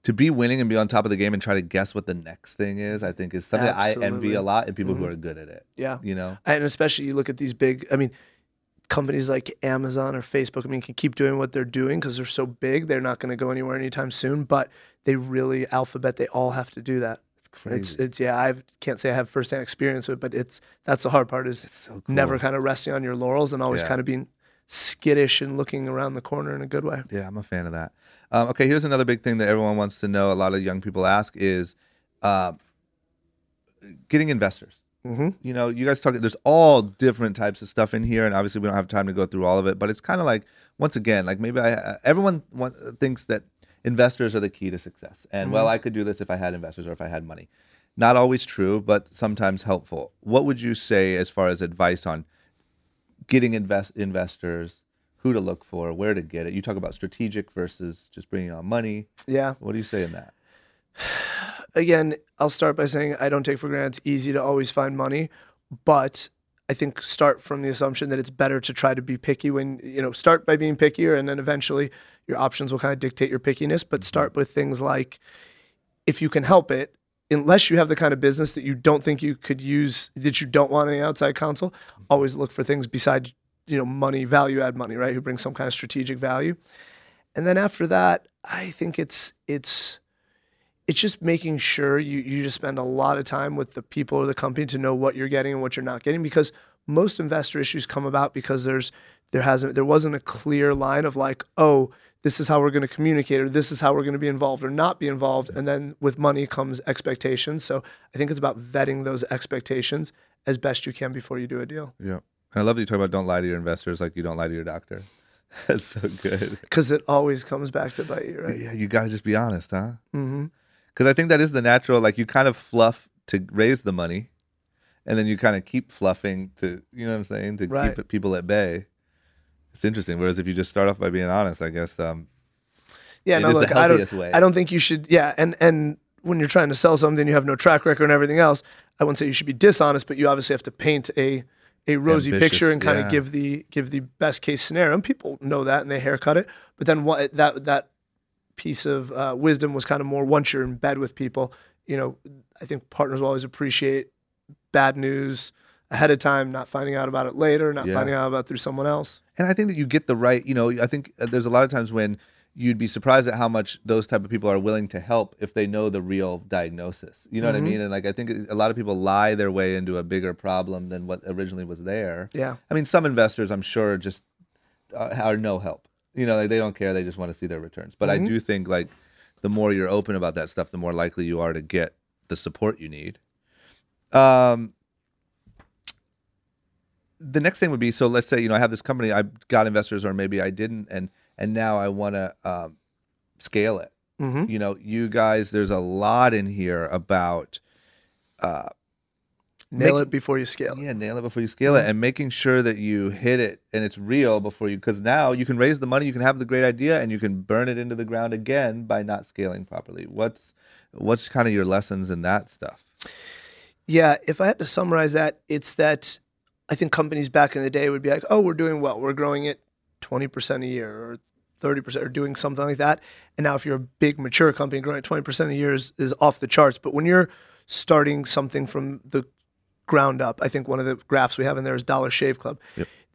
to be winning and be on top of the game and try to guess what the next thing is i think is something that i envy a lot in people who mm-hmm. are good at it. Yeah. you know? And especially you look at these big i mean companies like amazon or facebook i mean can keep doing what they're doing because they're so big they're not going to go anywhere anytime soon but they really alphabet they all have to do that crazy. it's, yeah i can't say i have firsthand experience with it but it's that's the hard part is so never kind of resting on your laurels and always Yeah. kind of being skittish and looking around the corner in a good way. Yeah, I'm a fan of that. Um, okay, here's another big thing that everyone wants to know. A lot of young people ask is uh, getting investors. Mm-hmm. You know, you guys talk. There's all different types of stuff in here, and obviously we don't have time to go through all of it. But it's kind of like once again, like maybe I uh, everyone want, thinks that investors are the key to success, and mm-hmm. well, I could do this if I had investors or if I had money. Not always true, but sometimes helpful. What would you say as far as advice on getting invest investors, who to look for, where to get it? You talk about strategic versus just bringing on money. Yeah. What do you say in that? again, I'll start by saying I don't take for granted it's easy to always find money, but I think start from the assumption that it's better to try to be picky when you know start by being pickier and then eventually your options will kind of dictate your pickiness, but mm-hmm. start with things like if you can help it, unless you have the kind of business that you don't think you could use that you don't want any outside counsel, mm-hmm. always look for things besides you know money, value add money, right? Who brings some kind of strategic value. And then after that, I think it's it's it's just making sure you you just spend a lot of time with the people or the company to know what you're getting and what you're not getting because most investor issues come about because there's there hasn't there wasn't a clear line of like oh this is how we're going to communicate or this is how we're going to be involved or not be involved and then with money comes expectations so i think it's about vetting those expectations as best you can before you do a deal Yeah. And I love that you talk about don't lie to your investors like you don't lie to your doctor. That's so good. because it always comes back to bite you right Yeah, you got to just be honest, huh? mm-hmm. Because I think that is the natural. Like you kind of fluff to raise the money, and then you kind of keep fluffing to, you know what I'm saying, to Right. keep people at bay. It's interesting. Whereas if you just start off by being honest, I guess um, Yeah, It no, is the look, I don't, way. I don't think you should. Yeah, and and when you're trying to sell something, you have no track record and everything else. I wouldn't say you should be dishonest, but you obviously have to paint a a rosy Ambitious, picture and kind yeah. of give the give the best case scenario. And people know that and they haircut it. But then what that that piece of uh, wisdom was kind of more once you're in bed with people. You know, I think partners will always appreciate bad news ahead of time, not finding out about it later, not Yeah. finding out about it through someone else. and I think that you get the right. You know, I think uh, there's a lot of times when you'd be surprised at how much those type of people are willing to help if they know the real diagnosis. You know what I mean? And like I think a lot of people lie their way into a bigger problem than what originally was there. Yeah. I mean, some investors, I'm sure, just uh, are no help. You know, like they don't care. They just want to see their returns. But I do think like the more you're open about that stuff, the more likely you are to get the support you need. Um, the next thing would be so let's say you know I have this company, I got investors, or maybe I didn't, and and now I want to um, scale it. Mhm. You know, you guys, there's a lot in here about Nail Make- it before you scale. it. yeah, nail it before you scale it, and making sure that you hit it and it's real before you, because now you can raise the money, you can have the great idea, and you can burn it into the ground again by not scaling properly. What's what's kind of your lessons in that stuff? Yeah, if I had to summarize that, it's that I think companies back in the day would be like, "Oh, we're doing well. We're growing it 20% a year or 30% or doing something like that." And now if you're a big mature company growing at 20% a year is, is off the charts, but when you're starting something from the ground up, I think one of the graphs we have in there is Dollar Shave Club.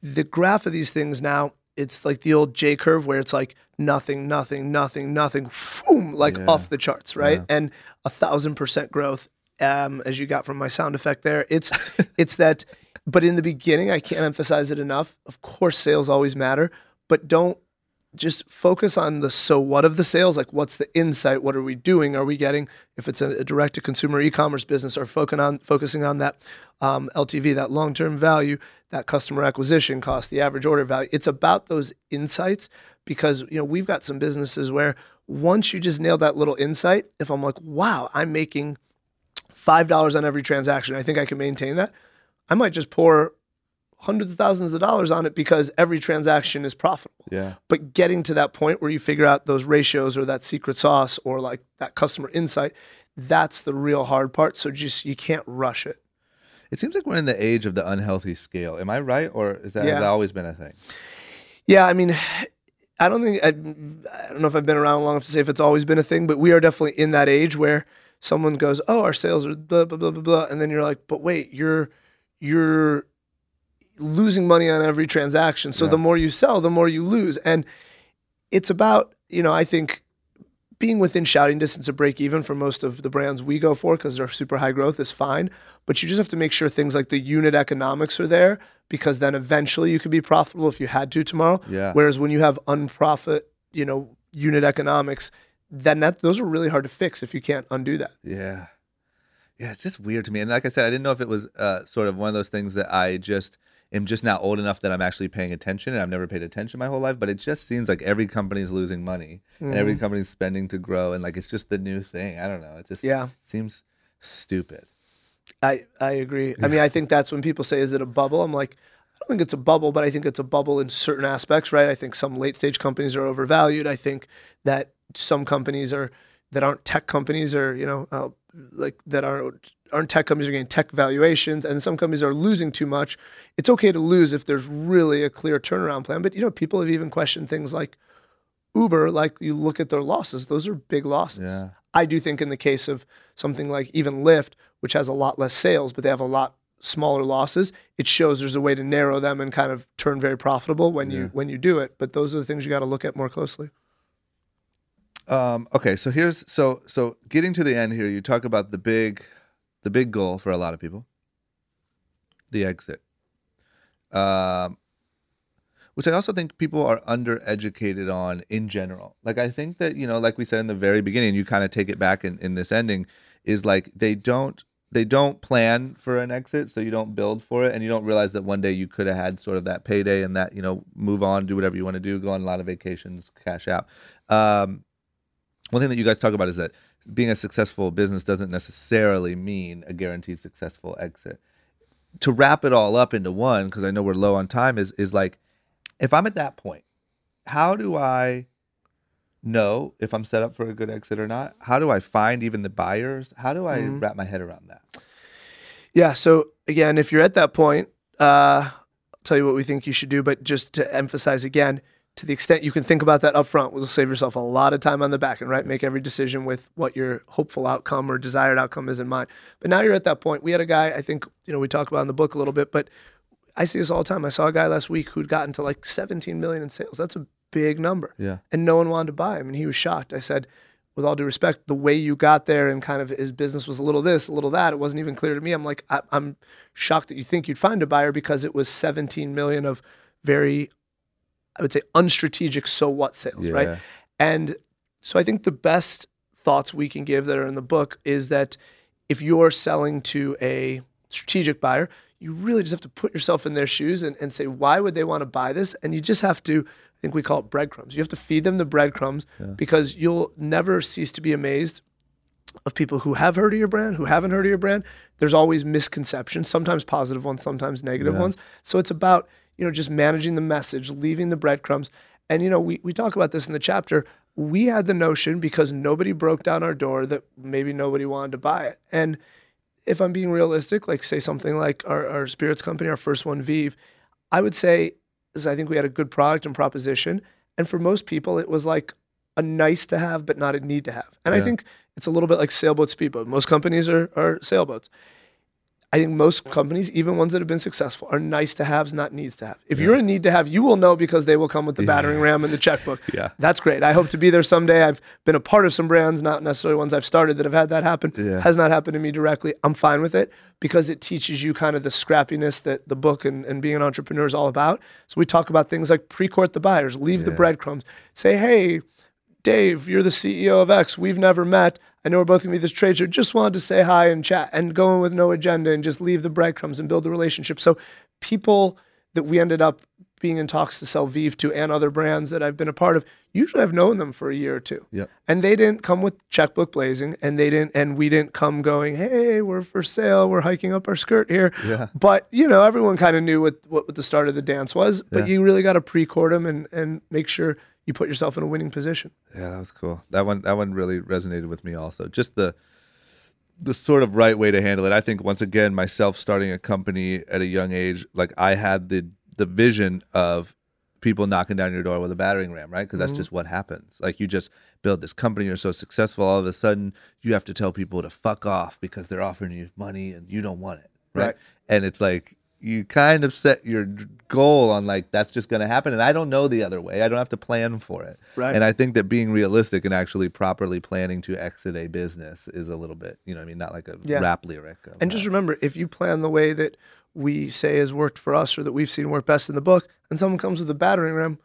The graph of these things now, it's like the old J curve where it's like nothing, nothing, nothing, nothing, boom, like Yeah. off the charts, right? And a thousand percent growth, um, as you got from my sound effect there. It's it's that, but in the beginning, I can't emphasize it enough. Of course, sales always matter, but don't just focus on the so what of the sales like what's the insight what are we doing are we getting if it's a, direct to consumer e-commerce business or focusing on focusing on that um, ltv that long-term value that customer acquisition cost the average order value. It's about those insights because you know we've got some businesses where once you just nail that little insight if i'm like wow i'm making five dollars on every transaction i think i can maintain that i might just pour hundreds of thousands of dollars on it because every transaction is profitable Yeah, but getting to that point where you figure out those ratios or that secret sauce or like that customer insight that's the real hard part so just you can't rush it it seems like we're in the age of the unhealthy scale. Am I right, or is that has Yeah. that always been a thing? yeah i mean i don't think I, I don't know if i've been around long enough to say if it's always been a thing but we are definitely in that age where someone goes oh our sales are blah blah blah blah blah and then you're like but wait you're you're losing money on every transaction so the more you sell the more you lose and it's about you know i think being within shouting distance of break even for most of the brands we go for because they're super high growth is fine but you just have to make sure things like the unit economics are there because then eventually you could be profitable if you had to tomorrow. Yeah. Whereas when you have unprofit, you know, unit economics, then that those are really hard to fix if you can't undo that. Yeah. Yeah, it's just weird to me. And like I said, I didn't know if it was uh, sort of one of those things that I just am just now old enough that I'm actually paying attention and I've never paid attention my whole life, but it just seems like every company's losing money and every Mm-hmm. company's spending to grow and like it's just the new thing. I don't know. It just Yeah. seems stupid. I, I agree. I mean, I think that's when people say, is it a bubble? I'm like, I don't think it's a bubble, but I think it's a bubble in certain aspects, right? I think some late stage companies are overvalued. I think that some companies are that aren't tech companies or, you know, uh, like that aren't aren't tech companies are getting tech valuations and some companies are losing too much. It's okay to lose if there's really a clear turnaround plan. But you know, people have even questioned things like Uber, like you look at their losses, those are big losses. Yeah. I do think in the case of something like even Lyft, which has a lot less sales, but they have a lot smaller losses, it shows there's a way to narrow them and kind of turn very profitable when you when you do it. But those are the things you got to look at more closely. Um, okay, so here's so so getting to the end here, you talk about the big the big goal for a lot of people. The exit. Um which I also think people are undereducated on in general. Like I think that, you know, like we said in the very beginning, you kind of take it back in, in this ending, is like they don't they don't plan for an exit, so you don't build for it, and you don't realize that one day you could have had sort of that payday and that, you know, move on, do whatever you want to do, go on a lot of vacations, cash out. Um, one thing that you guys talk about is that being a successful business doesn't necessarily mean a guaranteed successful exit. To wrap it all up into one, because I know we're low on time, is is like if I'm at that point, how do I know if I'm set up for a good exit or not? How do I find even the buyers? How do I wrap my head around that? Yeah. So again, if you're at that point, uh, I'll tell you what we think you should do. But just to emphasize again, to the extent you can think about that up front, will save yourself a lot of time on the back end, right? Make every decision with what your hopeful outcome or desired outcome is in mind. But now you're at that point. We had a guy, I think, you know, we talk about in the book a little bit, but I see this all the time. I saw a guy last week who'd gotten to like 17 million in sales. That's a big number. Yeah. And no one wanted to buy him. And he was shocked. I said, with all due respect, the way you got there and kind of his business was a little this, a little that. It wasn't even clear to me. I'm like, I, I'm shocked that you think you'd find a buyer because it was 17 million of very, I would say, unstrategic so what sales, Yeah. right? And so I think the best thoughts we can give that are in the book is that if you're selling to a strategic buyer, you really just have to put yourself in their shoes and, and say, why would they want to buy this? And you just have to, I think we call it breadcrumbs. You have to feed them the breadcrumbs because you'll never cease to be amazed of people who have heard of your brand, who haven't heard of your brand. There's always misconceptions, sometimes positive ones, sometimes negative ones. So it's about, you know, just managing the message, leaving the breadcrumbs. And, you know, we, we talk about this in the chapter. We had the notion because nobody broke down our door that maybe nobody wanted to buy it. And if I'm being realistic, like say something like our, our spirits company, our first one, VEEV, I would say is I think we had a good product and proposition. And for most people, it was like a nice to have, but not a need to have. And I think it's a little bit like sailboat, speedboat. Most companies are, are sailboats. I think most companies, even ones that have been successful, are nice to haves, not needs to have. If you're a need to have, you will know because they will come with the battering ram and the checkbook. Yeah. That's great. I hope to be there someday. I've been a part of some brands, not necessarily ones I've started that have had that happen. Yeah. Has not happened to me directly. I'm fine with it because it teaches you kind of the scrappiness that the book and, and being an entrepreneur is all about. So we talk about things like pre-court the buyers, leave the breadcrumbs, say, hey, Dave, you're the CEO of X. We've never met. I know we're both gonna be this trade show. Just wanted to say hi and chat and go in with no agenda and just leave the breadcrumbs and build the relationship. So people that we ended up being in talks to sell VEEV to and other brands that I've been a part of, usually I've known them for a year or two. Yep. And they didn't come with checkbook blazing and they didn't and we didn't come going, Hey, we're for sale, we're hiking up our skirt here. Yeah. But you know, everyone kind of knew what, what what the start of the dance was. But Yeah. you really gotta pre-court them and, and make sure you put yourself in a winning position. Yeah, that was cool. That one that one really resonated with me also. Just the the sort of right way to handle it. I think once again, myself starting a company at a young age, like I had the the vision of people knocking down your door with a battering ram, right? Because that's mm-hmm. just what happens. Like you just build this company, you're so successful, all of a sudden you have to tell people to fuck off because they're offering you money and you don't want it, right? Right. And it's like you kind of set your goal on like that's just going to happen and i don't know the other way i don't have to plan for it Right. and i think that being realistic and actually properly planning to exit a business is a little bit you know what i mean not like a Yeah. rap lyric And just that. remember, if you plan the way that we say has worked for us or that we've seen work best in the book, and someone comes with a battering ram,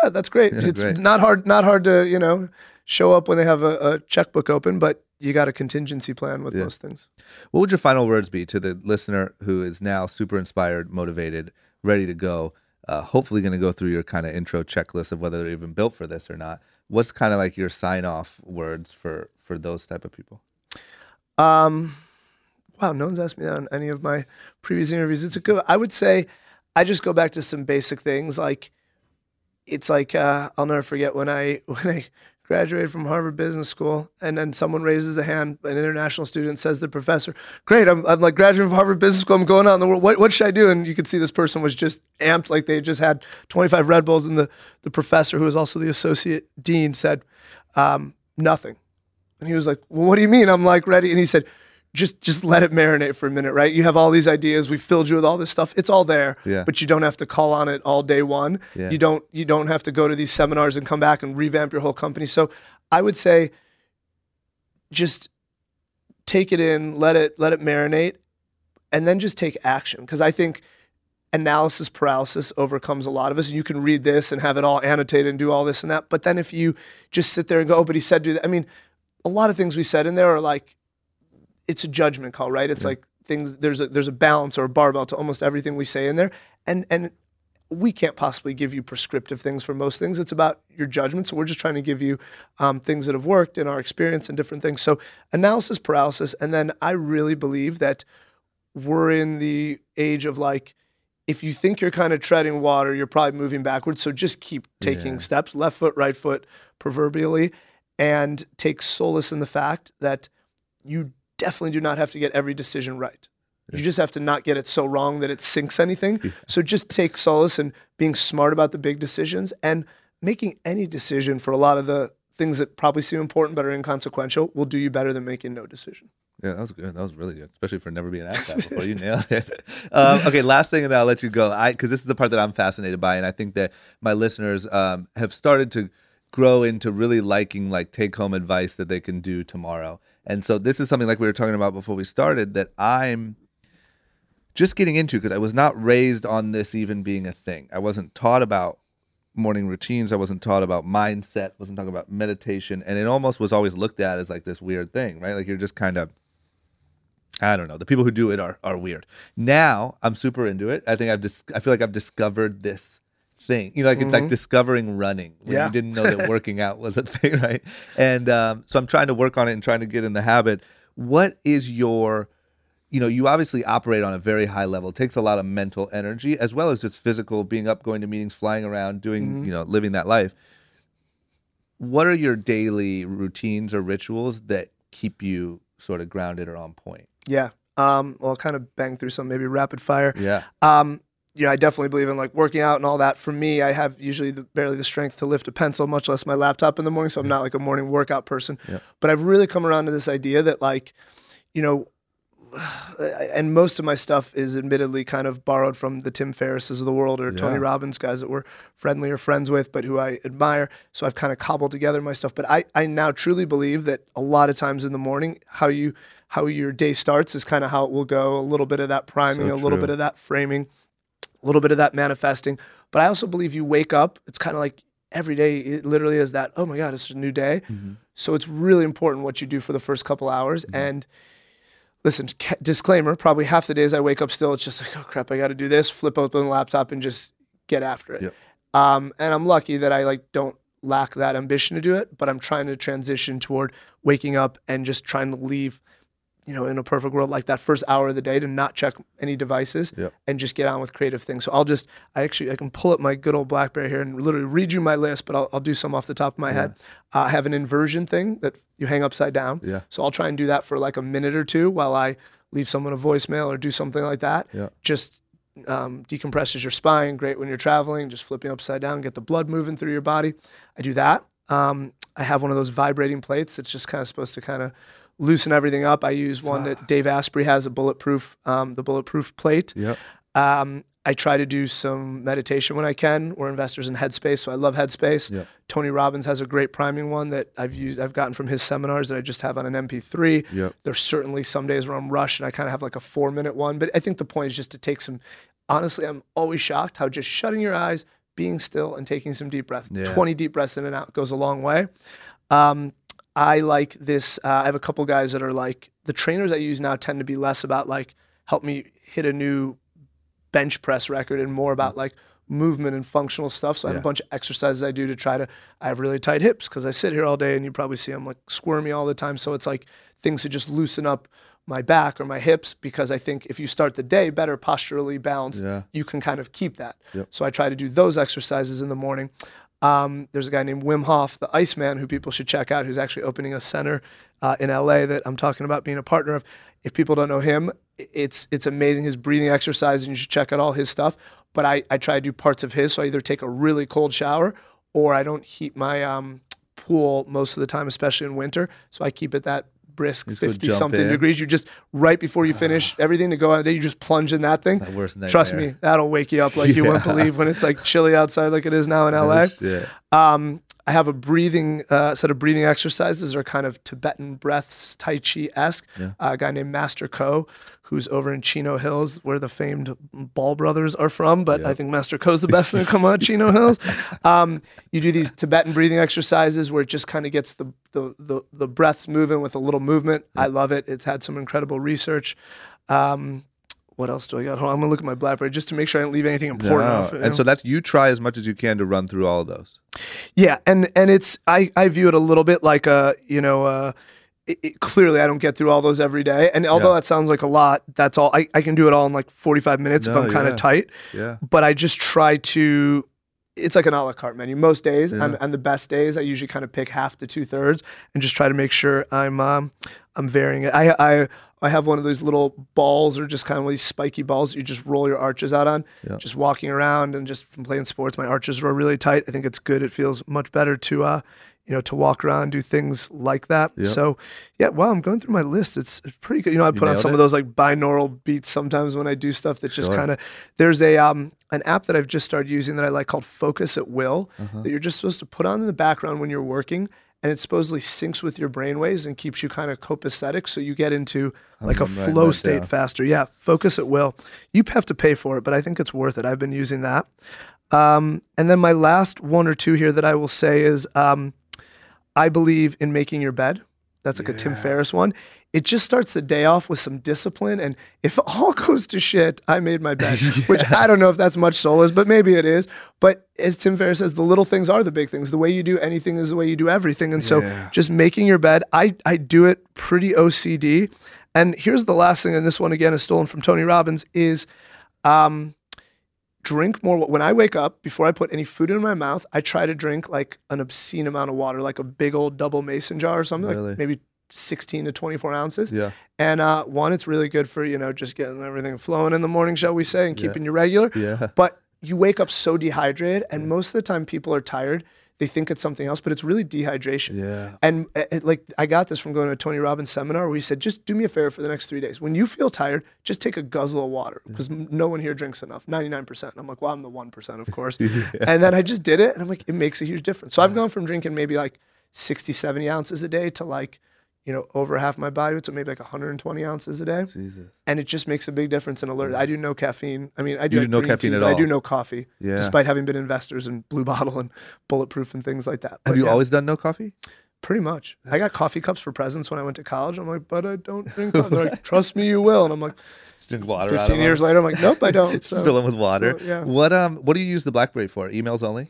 yeah, that's great. Yeah, it's great. not hard, not hard to you know show up when they have a, a checkbook open, but you got a contingency plan with Yeah. most things. what would your final words be to the listener who is now super inspired motivated ready to go uh, hopefully going to go through your kind of intro checklist of whether they're even built for this or not what's kind of like your sign off words for for those type of people Um, wow, no one's asked me that on any of my previous interviews. It's a good. I would say, I just go back to some basic things like, it's like uh, I'll never forget when I when I graduated from Harvard Business School, and then someone raises a hand, an international student says to the professor, "Great, I'm, I'm like graduating from Harvard Business School. I'm going out in the world. What what should I do?" And you could see this person was just amped, like they just had 25 Red Bulls, and the the professor, who was also the associate dean, said, um, "Nothing." And he was like, "Well, what do you mean?" I'm like, "Ready." And he said, "Just just let it marinate for a minute, right? You have all these ideas. We filled you with all this stuff. It's all there, Yeah. but you don't have to call on it all day one. Yeah. You don't you don't have to go to these seminars and come back and revamp your whole company." So, I would say just take it in, let it let it marinate, and then just take action because I think analysis paralysis overcomes a lot of us. And you can read this and have it all annotated and do all this and that. But then if you just sit there and go, oh, but he said do that. I mean, a lot of things we said in there are like, it's a judgment call, right? It's like things there's a there's a balance or a barbell to almost everything we say in there. And and we can't possibly give you prescriptive things for most things. It's about your judgment. So we're just trying to give you um, things that have worked in our experience and different things. So analysis paralysis. And then I really believe that we're in the age of like, if you think you're kind of treading water, you're probably moving backwards. So just keep taking Yeah. steps, left foot, right foot, proverbially, and take solace in the fact that you definitely do not have to get every decision right. You just have to not get it so wrong that it sinks anything. So just take solace in being smart about the big decisions and making any decision for a lot of the things that probably seem important but are inconsequential will do you better than making no decision. Yeah, that was good. That was really good, especially for never being asked that before. You nailed it. Um, okay, last thing, and then I'll let you go. I because this is the part that I'm fascinated by, and I think that my listeners um, have started to grow into really liking like take home advice that they can do tomorrow. And so this is something like we were talking about before we started that I'm just getting into because I was not raised on this even being a thing. I wasn't taught about morning routines. I wasn't taught about mindset. wasn't talking about meditation, and it almost was always looked at as like this weird thing, right? Like you're just kind of I don't know. The people who do it are are weird. Now I'm super into it. I think I've dis- I feel like I've discovered this thing. You know, like it's like discovering running when Yeah. you didn't know that working out was a thing, right? And um, so I'm trying to work on it and trying to get in the habit. What is your you know, you obviously operate on a very high level. It takes a lot of mental energy as well as just physical, being up, going to meetings, flying around, doing, you know, living that life. What are your daily routines or rituals that keep you sort of grounded or on point? Yeah. Um, well, I'll kind of bang through some maybe rapid fire. Yeah. Um, you know, I definitely believe in like working out and all that. For me, I have usually the, barely the strength to lift a pencil, much less my laptop in the morning. So I'm not like a morning workout person. Yeah. But I've really come around to this idea that like, you know, and most of my stuff is admittedly kind of borrowed from the Tim Ferrisses of the world or Tony Robbins guys that we're friendly or friends with, but who I admire. So I've kind of cobbled together my stuff. But I, I now truly believe that a lot of times in the morning, how you how your day starts is kind of how it will go. A little bit of that priming, So a little bit of that framing, a little bit of that manifesting. But I also believe you wake up, it's kind of like every day, it literally is that, oh my God, it's a new day. So it's really important what you do for the first couple hours. And listen, ca- disclaimer probably half the days I wake up still, it's just like, oh crap, I got to do this, flip open the laptop and just get after it. Yep. Um, and I'm lucky that I like don't lack that ambition to do it, but I'm trying to transition toward waking up and just trying to leave, you know, in a perfect world, like that first hour of the day to not check any devices Yep. and just get on with creative things. So I'll just, I actually, I can pull up my good old BlackBerry here and literally read you my list, but I'll, I'll do some off the top of my head. Uh, I have an inversion thing that you hang upside down. Yeah. So I'll try and do that for like a minute or two while I leave someone a voicemail or do something like that. Yeah. Just um, decompresses your spine. Great when you're traveling. Just flipping upside down, get the blood moving through your body. I do that. Um, I have one of those vibrating plates. It's just kind of supposed to kind of loosen everything up. I use one that Dave Asprey has, a bulletproof, um, the bulletproof plate. Yep. Um, I try to do some meditation when I can. We're investors in Headspace, so I love Headspace. Yep. Tony Robbins has a great priming one that I've used. I've gotten from his seminars that I just have on an MP3. Yep. There's certainly some days where I'm rushed and I kind of have like a four minute one, but I think the point is just to take some. Honestly, I'm always shocked how just shutting your eyes, being still, and taking some deep breaths. Yeah. 20 deep breaths in and out goes a long way. Um, I like this. Uh, I have a couple guys that are like the trainers I use now tend to be less about like help me hit a new bench press record and more about like movement and functional stuff. So I have Yeah. a bunch of exercises I do to try to. I have really tight hips because I sit here all day and you probably see I'm like squirmy all the time. So it's like things to just loosen up my back or my hips because I think if you start the day better posturally balanced, Yeah. you can kind of keep that. Yep. So I try to do those exercises in the morning. Um, there's a guy named Wim Hof, the Iceman, who people should check out, who's actually opening a center uh, in LA that I'm talking about being a partner of. If people don't know him, it's it's amazing his breathing exercise, and you should check out all his stuff. But I, I try to do parts of his, so I either take a really cold shower or I don't heat my um, pool most of the time, especially in winter. So I keep it that brisk, go 50 jump something in. degrees. You just right before you finish everything to go out of the day, you just plunge in that thing. Trust me, that'll wake you up like you wouldn't believe when it's like chilly outside, like it is now in LA. Yeah. Um, I have a breathing uh, set of breathing exercises are kind of Tibetan breaths, Tai Chi esque. a guy named Master Ko, who's over in Chino Hills, where the famed Ball brothers are from. But I think Master Ko's the best thing to come out of Chino Hills. Um, you do these Tibetan breathing exercises where it just kind of gets the, the the the breaths moving with a little movement. I love it. It's had some incredible research. Um, what else do I got? Hold on, I'm gonna look at my BlackBerry just to make sure I didn't leave anything important No. off. you know? And so that's you try as much as you can to run through all of those. Yeah, and and it's I I view it a little bit like a you know uh, it, it- clearly I don't get through all those every day, and although Yeah. that sounds like a lot, that's all I, I can do it all in like forty five minutes No, if I'm kind of yeah. tight. Yeah. But I just try to. It's like an a la carte menu. Most days, Yeah. and, and the best days, I usually kind of pick half to two thirds, and just try to make sure I'm um, I'm varying it. I I I have one of those little balls, or just kind of these spiky balls that you just roll your arches out on. Yeah. Just walking around and just from playing sports, my arches are really tight. I think it's good. It feels much better to uh, you know, to walk around, do things like that. Yeah. So yeah, while I'm going through my list, it's, pretty good. You know, I put on some it? of those like binaural beats sometimes when I do stuff that just Sure. kind of. There's a um an app that I've just started using that I like called Focus at Will Uh-huh. that you're just supposed to put on in the background when you're working. And it supposedly syncs with your brainwaves and keeps you kind of copacetic, so you get into like a I'm flow state down. faster. Yeah, focus at will. You have to pay for it, but I think it's worth it. I've been using that. Um, and then my last one or two here that I will say is um, I believe in making your bed. That's like a Tim Ferriss one. It just starts the day off with some discipline. And if all goes to shit, I made my bed, which I don't know if that's much solace, but maybe it is. But as Tim Ferriss says, the little things are the big things. The way you do anything is the way you do everything. And so just making your bed, I, I do it pretty OCD. And here's the last thing, and this one again is stolen from Tony Robbins, is um, drink more. When I wake up, before I put any food in my mouth, I try to drink like an obscene amount of water, like a big old double mason jar or something, Really? like maybe 16 to 24 ounces. Yeah. And uh, one, it's really good for, you know, just getting everything flowing in the morning, shall we say, and Yeah. keeping you regular. Yeah. But you wake up so dehydrated, and most of the time people are tired. They think it's something else, but it's really dehydration. Yeah. And uh, it, like I got this from going to a Tony Robbins seminar where he said, just do me a favor for the next three days. When you feel tired, just take a guzzle of water because no one here drinks enough, 99%. And I'm like, well, I'm the 1%, of course. And then I just did it and I'm like, it makes a huge difference. So I've gone from drinking maybe like 60, 70 ounces a day to like, you know, over half my body weight, so maybe like 120 ounces a day. Jesus. And it just makes a big difference in alert. I do no caffeine. I mean, I do, do no caffeine tea, at but I do no coffee, Yeah. despite having been investors in Blue Bottle and Bulletproof and things like that. Have But you yeah. always done no coffee? Pretty much. I got coffee cups for presents when I went to college. I'm like, but I don't drink coffee. They're like, trust me, you will. And I'm like, Just drink water. 15 years later, I'm like, nope, I don't. So, Fill them with water. so, yeah. What um what do you use the BlackBerry for? Emails only?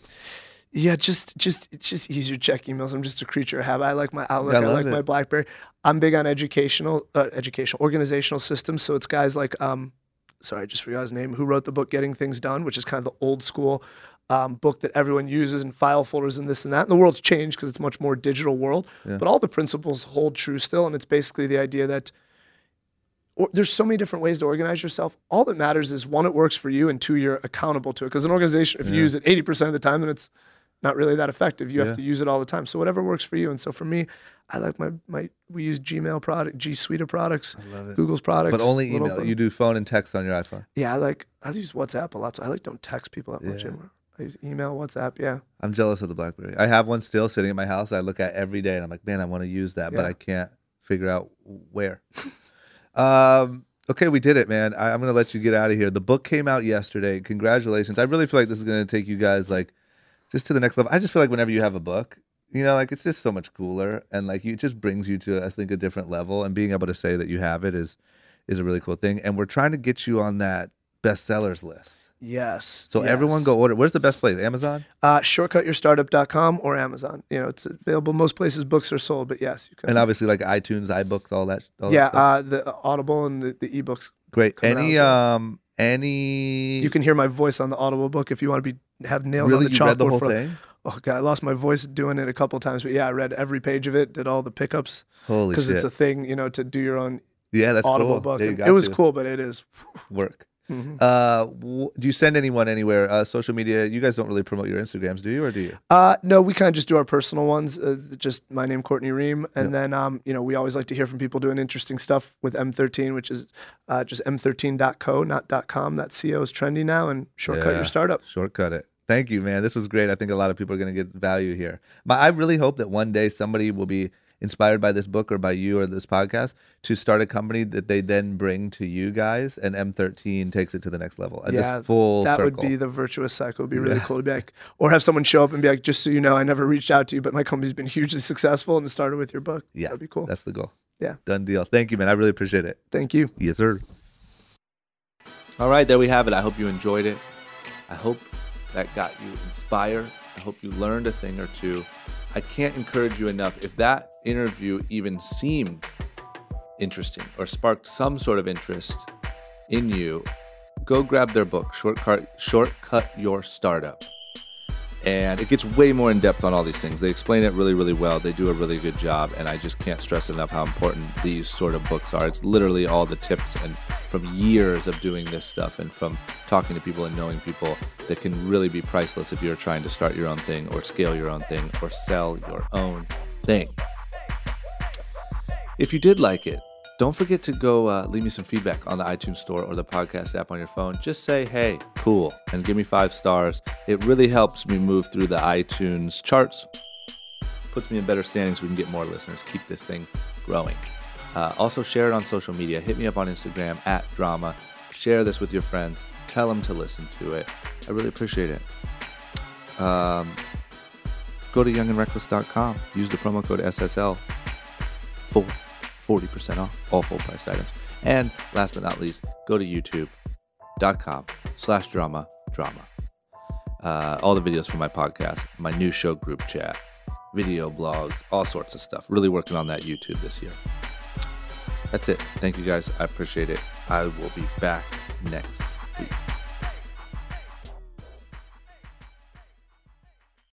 Yeah, just, just, it's just easier to check emails. I'm just a creature of habit. I like my Outlook. I I, like it. my BlackBerry. I'm big on educational, uh, educational, organizational systems. So it's guys like, um, sorry, I just forgot his name, who wrote the book Getting Things Done, which is kind of the old school um, book that everyone uses in file folders and this and that. And the world's changed because it's a much more digital world, but all the principles hold true still. And it's basically the idea that or, there's so many different ways to organize yourself. All that matters is one, it works for you, and two, you're accountable to it. Because an organization, if you use it 80% of the time, then it's not really that effective. You Yeah. have to use it all the time. So whatever works for you. And so for me, I like my my we use Gmail product, G Suite of products, love it. Google's products, But only email. You do phone and text on your iPhone. Yeah, I like I use WhatsApp a lot. So I like don't text people that much anymore. I use email, WhatsApp. Yeah. I'm jealous of the BlackBerry. I have one still sitting at my house. I look at every day, and I'm like, man, I want to use that, but I can't figure out where. um, okay, we did it, man. I, I'm gonna let you get out of here. The book came out yesterday. Congratulations! I really feel like this is gonna take you guys like just to the next level. I just feel like whenever you have a book, you know, like it's just so much cooler, and like you it just brings you to I think a different level. And being able to say that you have it is is a really cool thing. And we're trying to get you on that bestsellers list. Yes. So everyone go order. Where's the best place? Amazon. Uh, shortcutyourstartup.com or Amazon. You know, it's available. Most places books are sold, but yes, you can. And obviously, like iTunes, iBooks, all that. All that yeah, stuff. uh, the Audible and the, the ebooks. great. Any um, any. You can hear my voice on the Audible book if you want to be have nails really on the you the chalkboard whole for- thing. Oh god, I lost my voice doing it a couple times, but yeah, I read every page of it, did all the pickups Holy because it's a thing, you know, to do your own yeah, that's Audible cool. book. Yeah, you And got it was to. cool, but it is. Work. Mhm. Uh, w- do you send anyone anywhere? Uh, social media. You guys don't really promote your Instagrams, do you, or do you? Uh, no, we kind of just do our personal ones. Uh, just my name, Courtney Reum, and then um, you know, we always like to hear from people doing interesting stuff with M13, which is uh, just M13.co, not .com. That CO is trendy now, and shortcut Yeah. your startup. Shortcut it. Thank you, man. This was great. I think a lot of people are going to get value here. I really hope that one day somebody will be inspired by this book or by you or this podcast to start a company that they then bring to you guys, and M13 takes it to the next level. And Yeah, just full that circle. would be the virtuous cycle. It'd be really Yeah. cool to be like, or have someone show up and be like, just so you know, I never reached out to you, but my company's been hugely successful and it started with your book. yeah, that'd be cool. That's the goal. Yeah. done deal. Thank you, man. I really appreciate it. Thank you. Yes, sir. All right, there we have it. I hope you enjoyed it. I hope that got you inspired. I hope you learned a thing or two. I can't encourage you enough. If that interview even seemed interesting or sparked some sort of interest in you, go grab their book, Shortcut, Shortcut Your Startup. And it gets way more in depth on all these things. They explain it really, really well. They do a really good job. And I just can't stress enough how important these sort of books are. It's literally all the tips and from years of doing this stuff and from talking to people and knowing people that can really be priceless if you're trying to start your own thing or scale your own thing or sell your own thing. If you did like it, don't forget to go uh, leave me some feedback on the iTunes store or the podcast app on your phone. Just say, hey, cool, and give me five stars. It really helps me move through the iTunes charts, puts me in better standing so we can get more listeners, keep this thing growing. Uh, also, share it on social media. Hit me up on Instagram at drama. Share this with your friends. Tell them to listen to it. I really appreciate it. Um, go to youngandreckless.com. Use the promo code SSL for 40% off all full price items. And last but not least, go to youtube.com slash drama drama. Uh, all the videos from my podcast, my new show group chat, video blogs, all sorts of stuff. Really working on that YouTube this year. That's it. Thank you guys. I appreciate it. I will be back next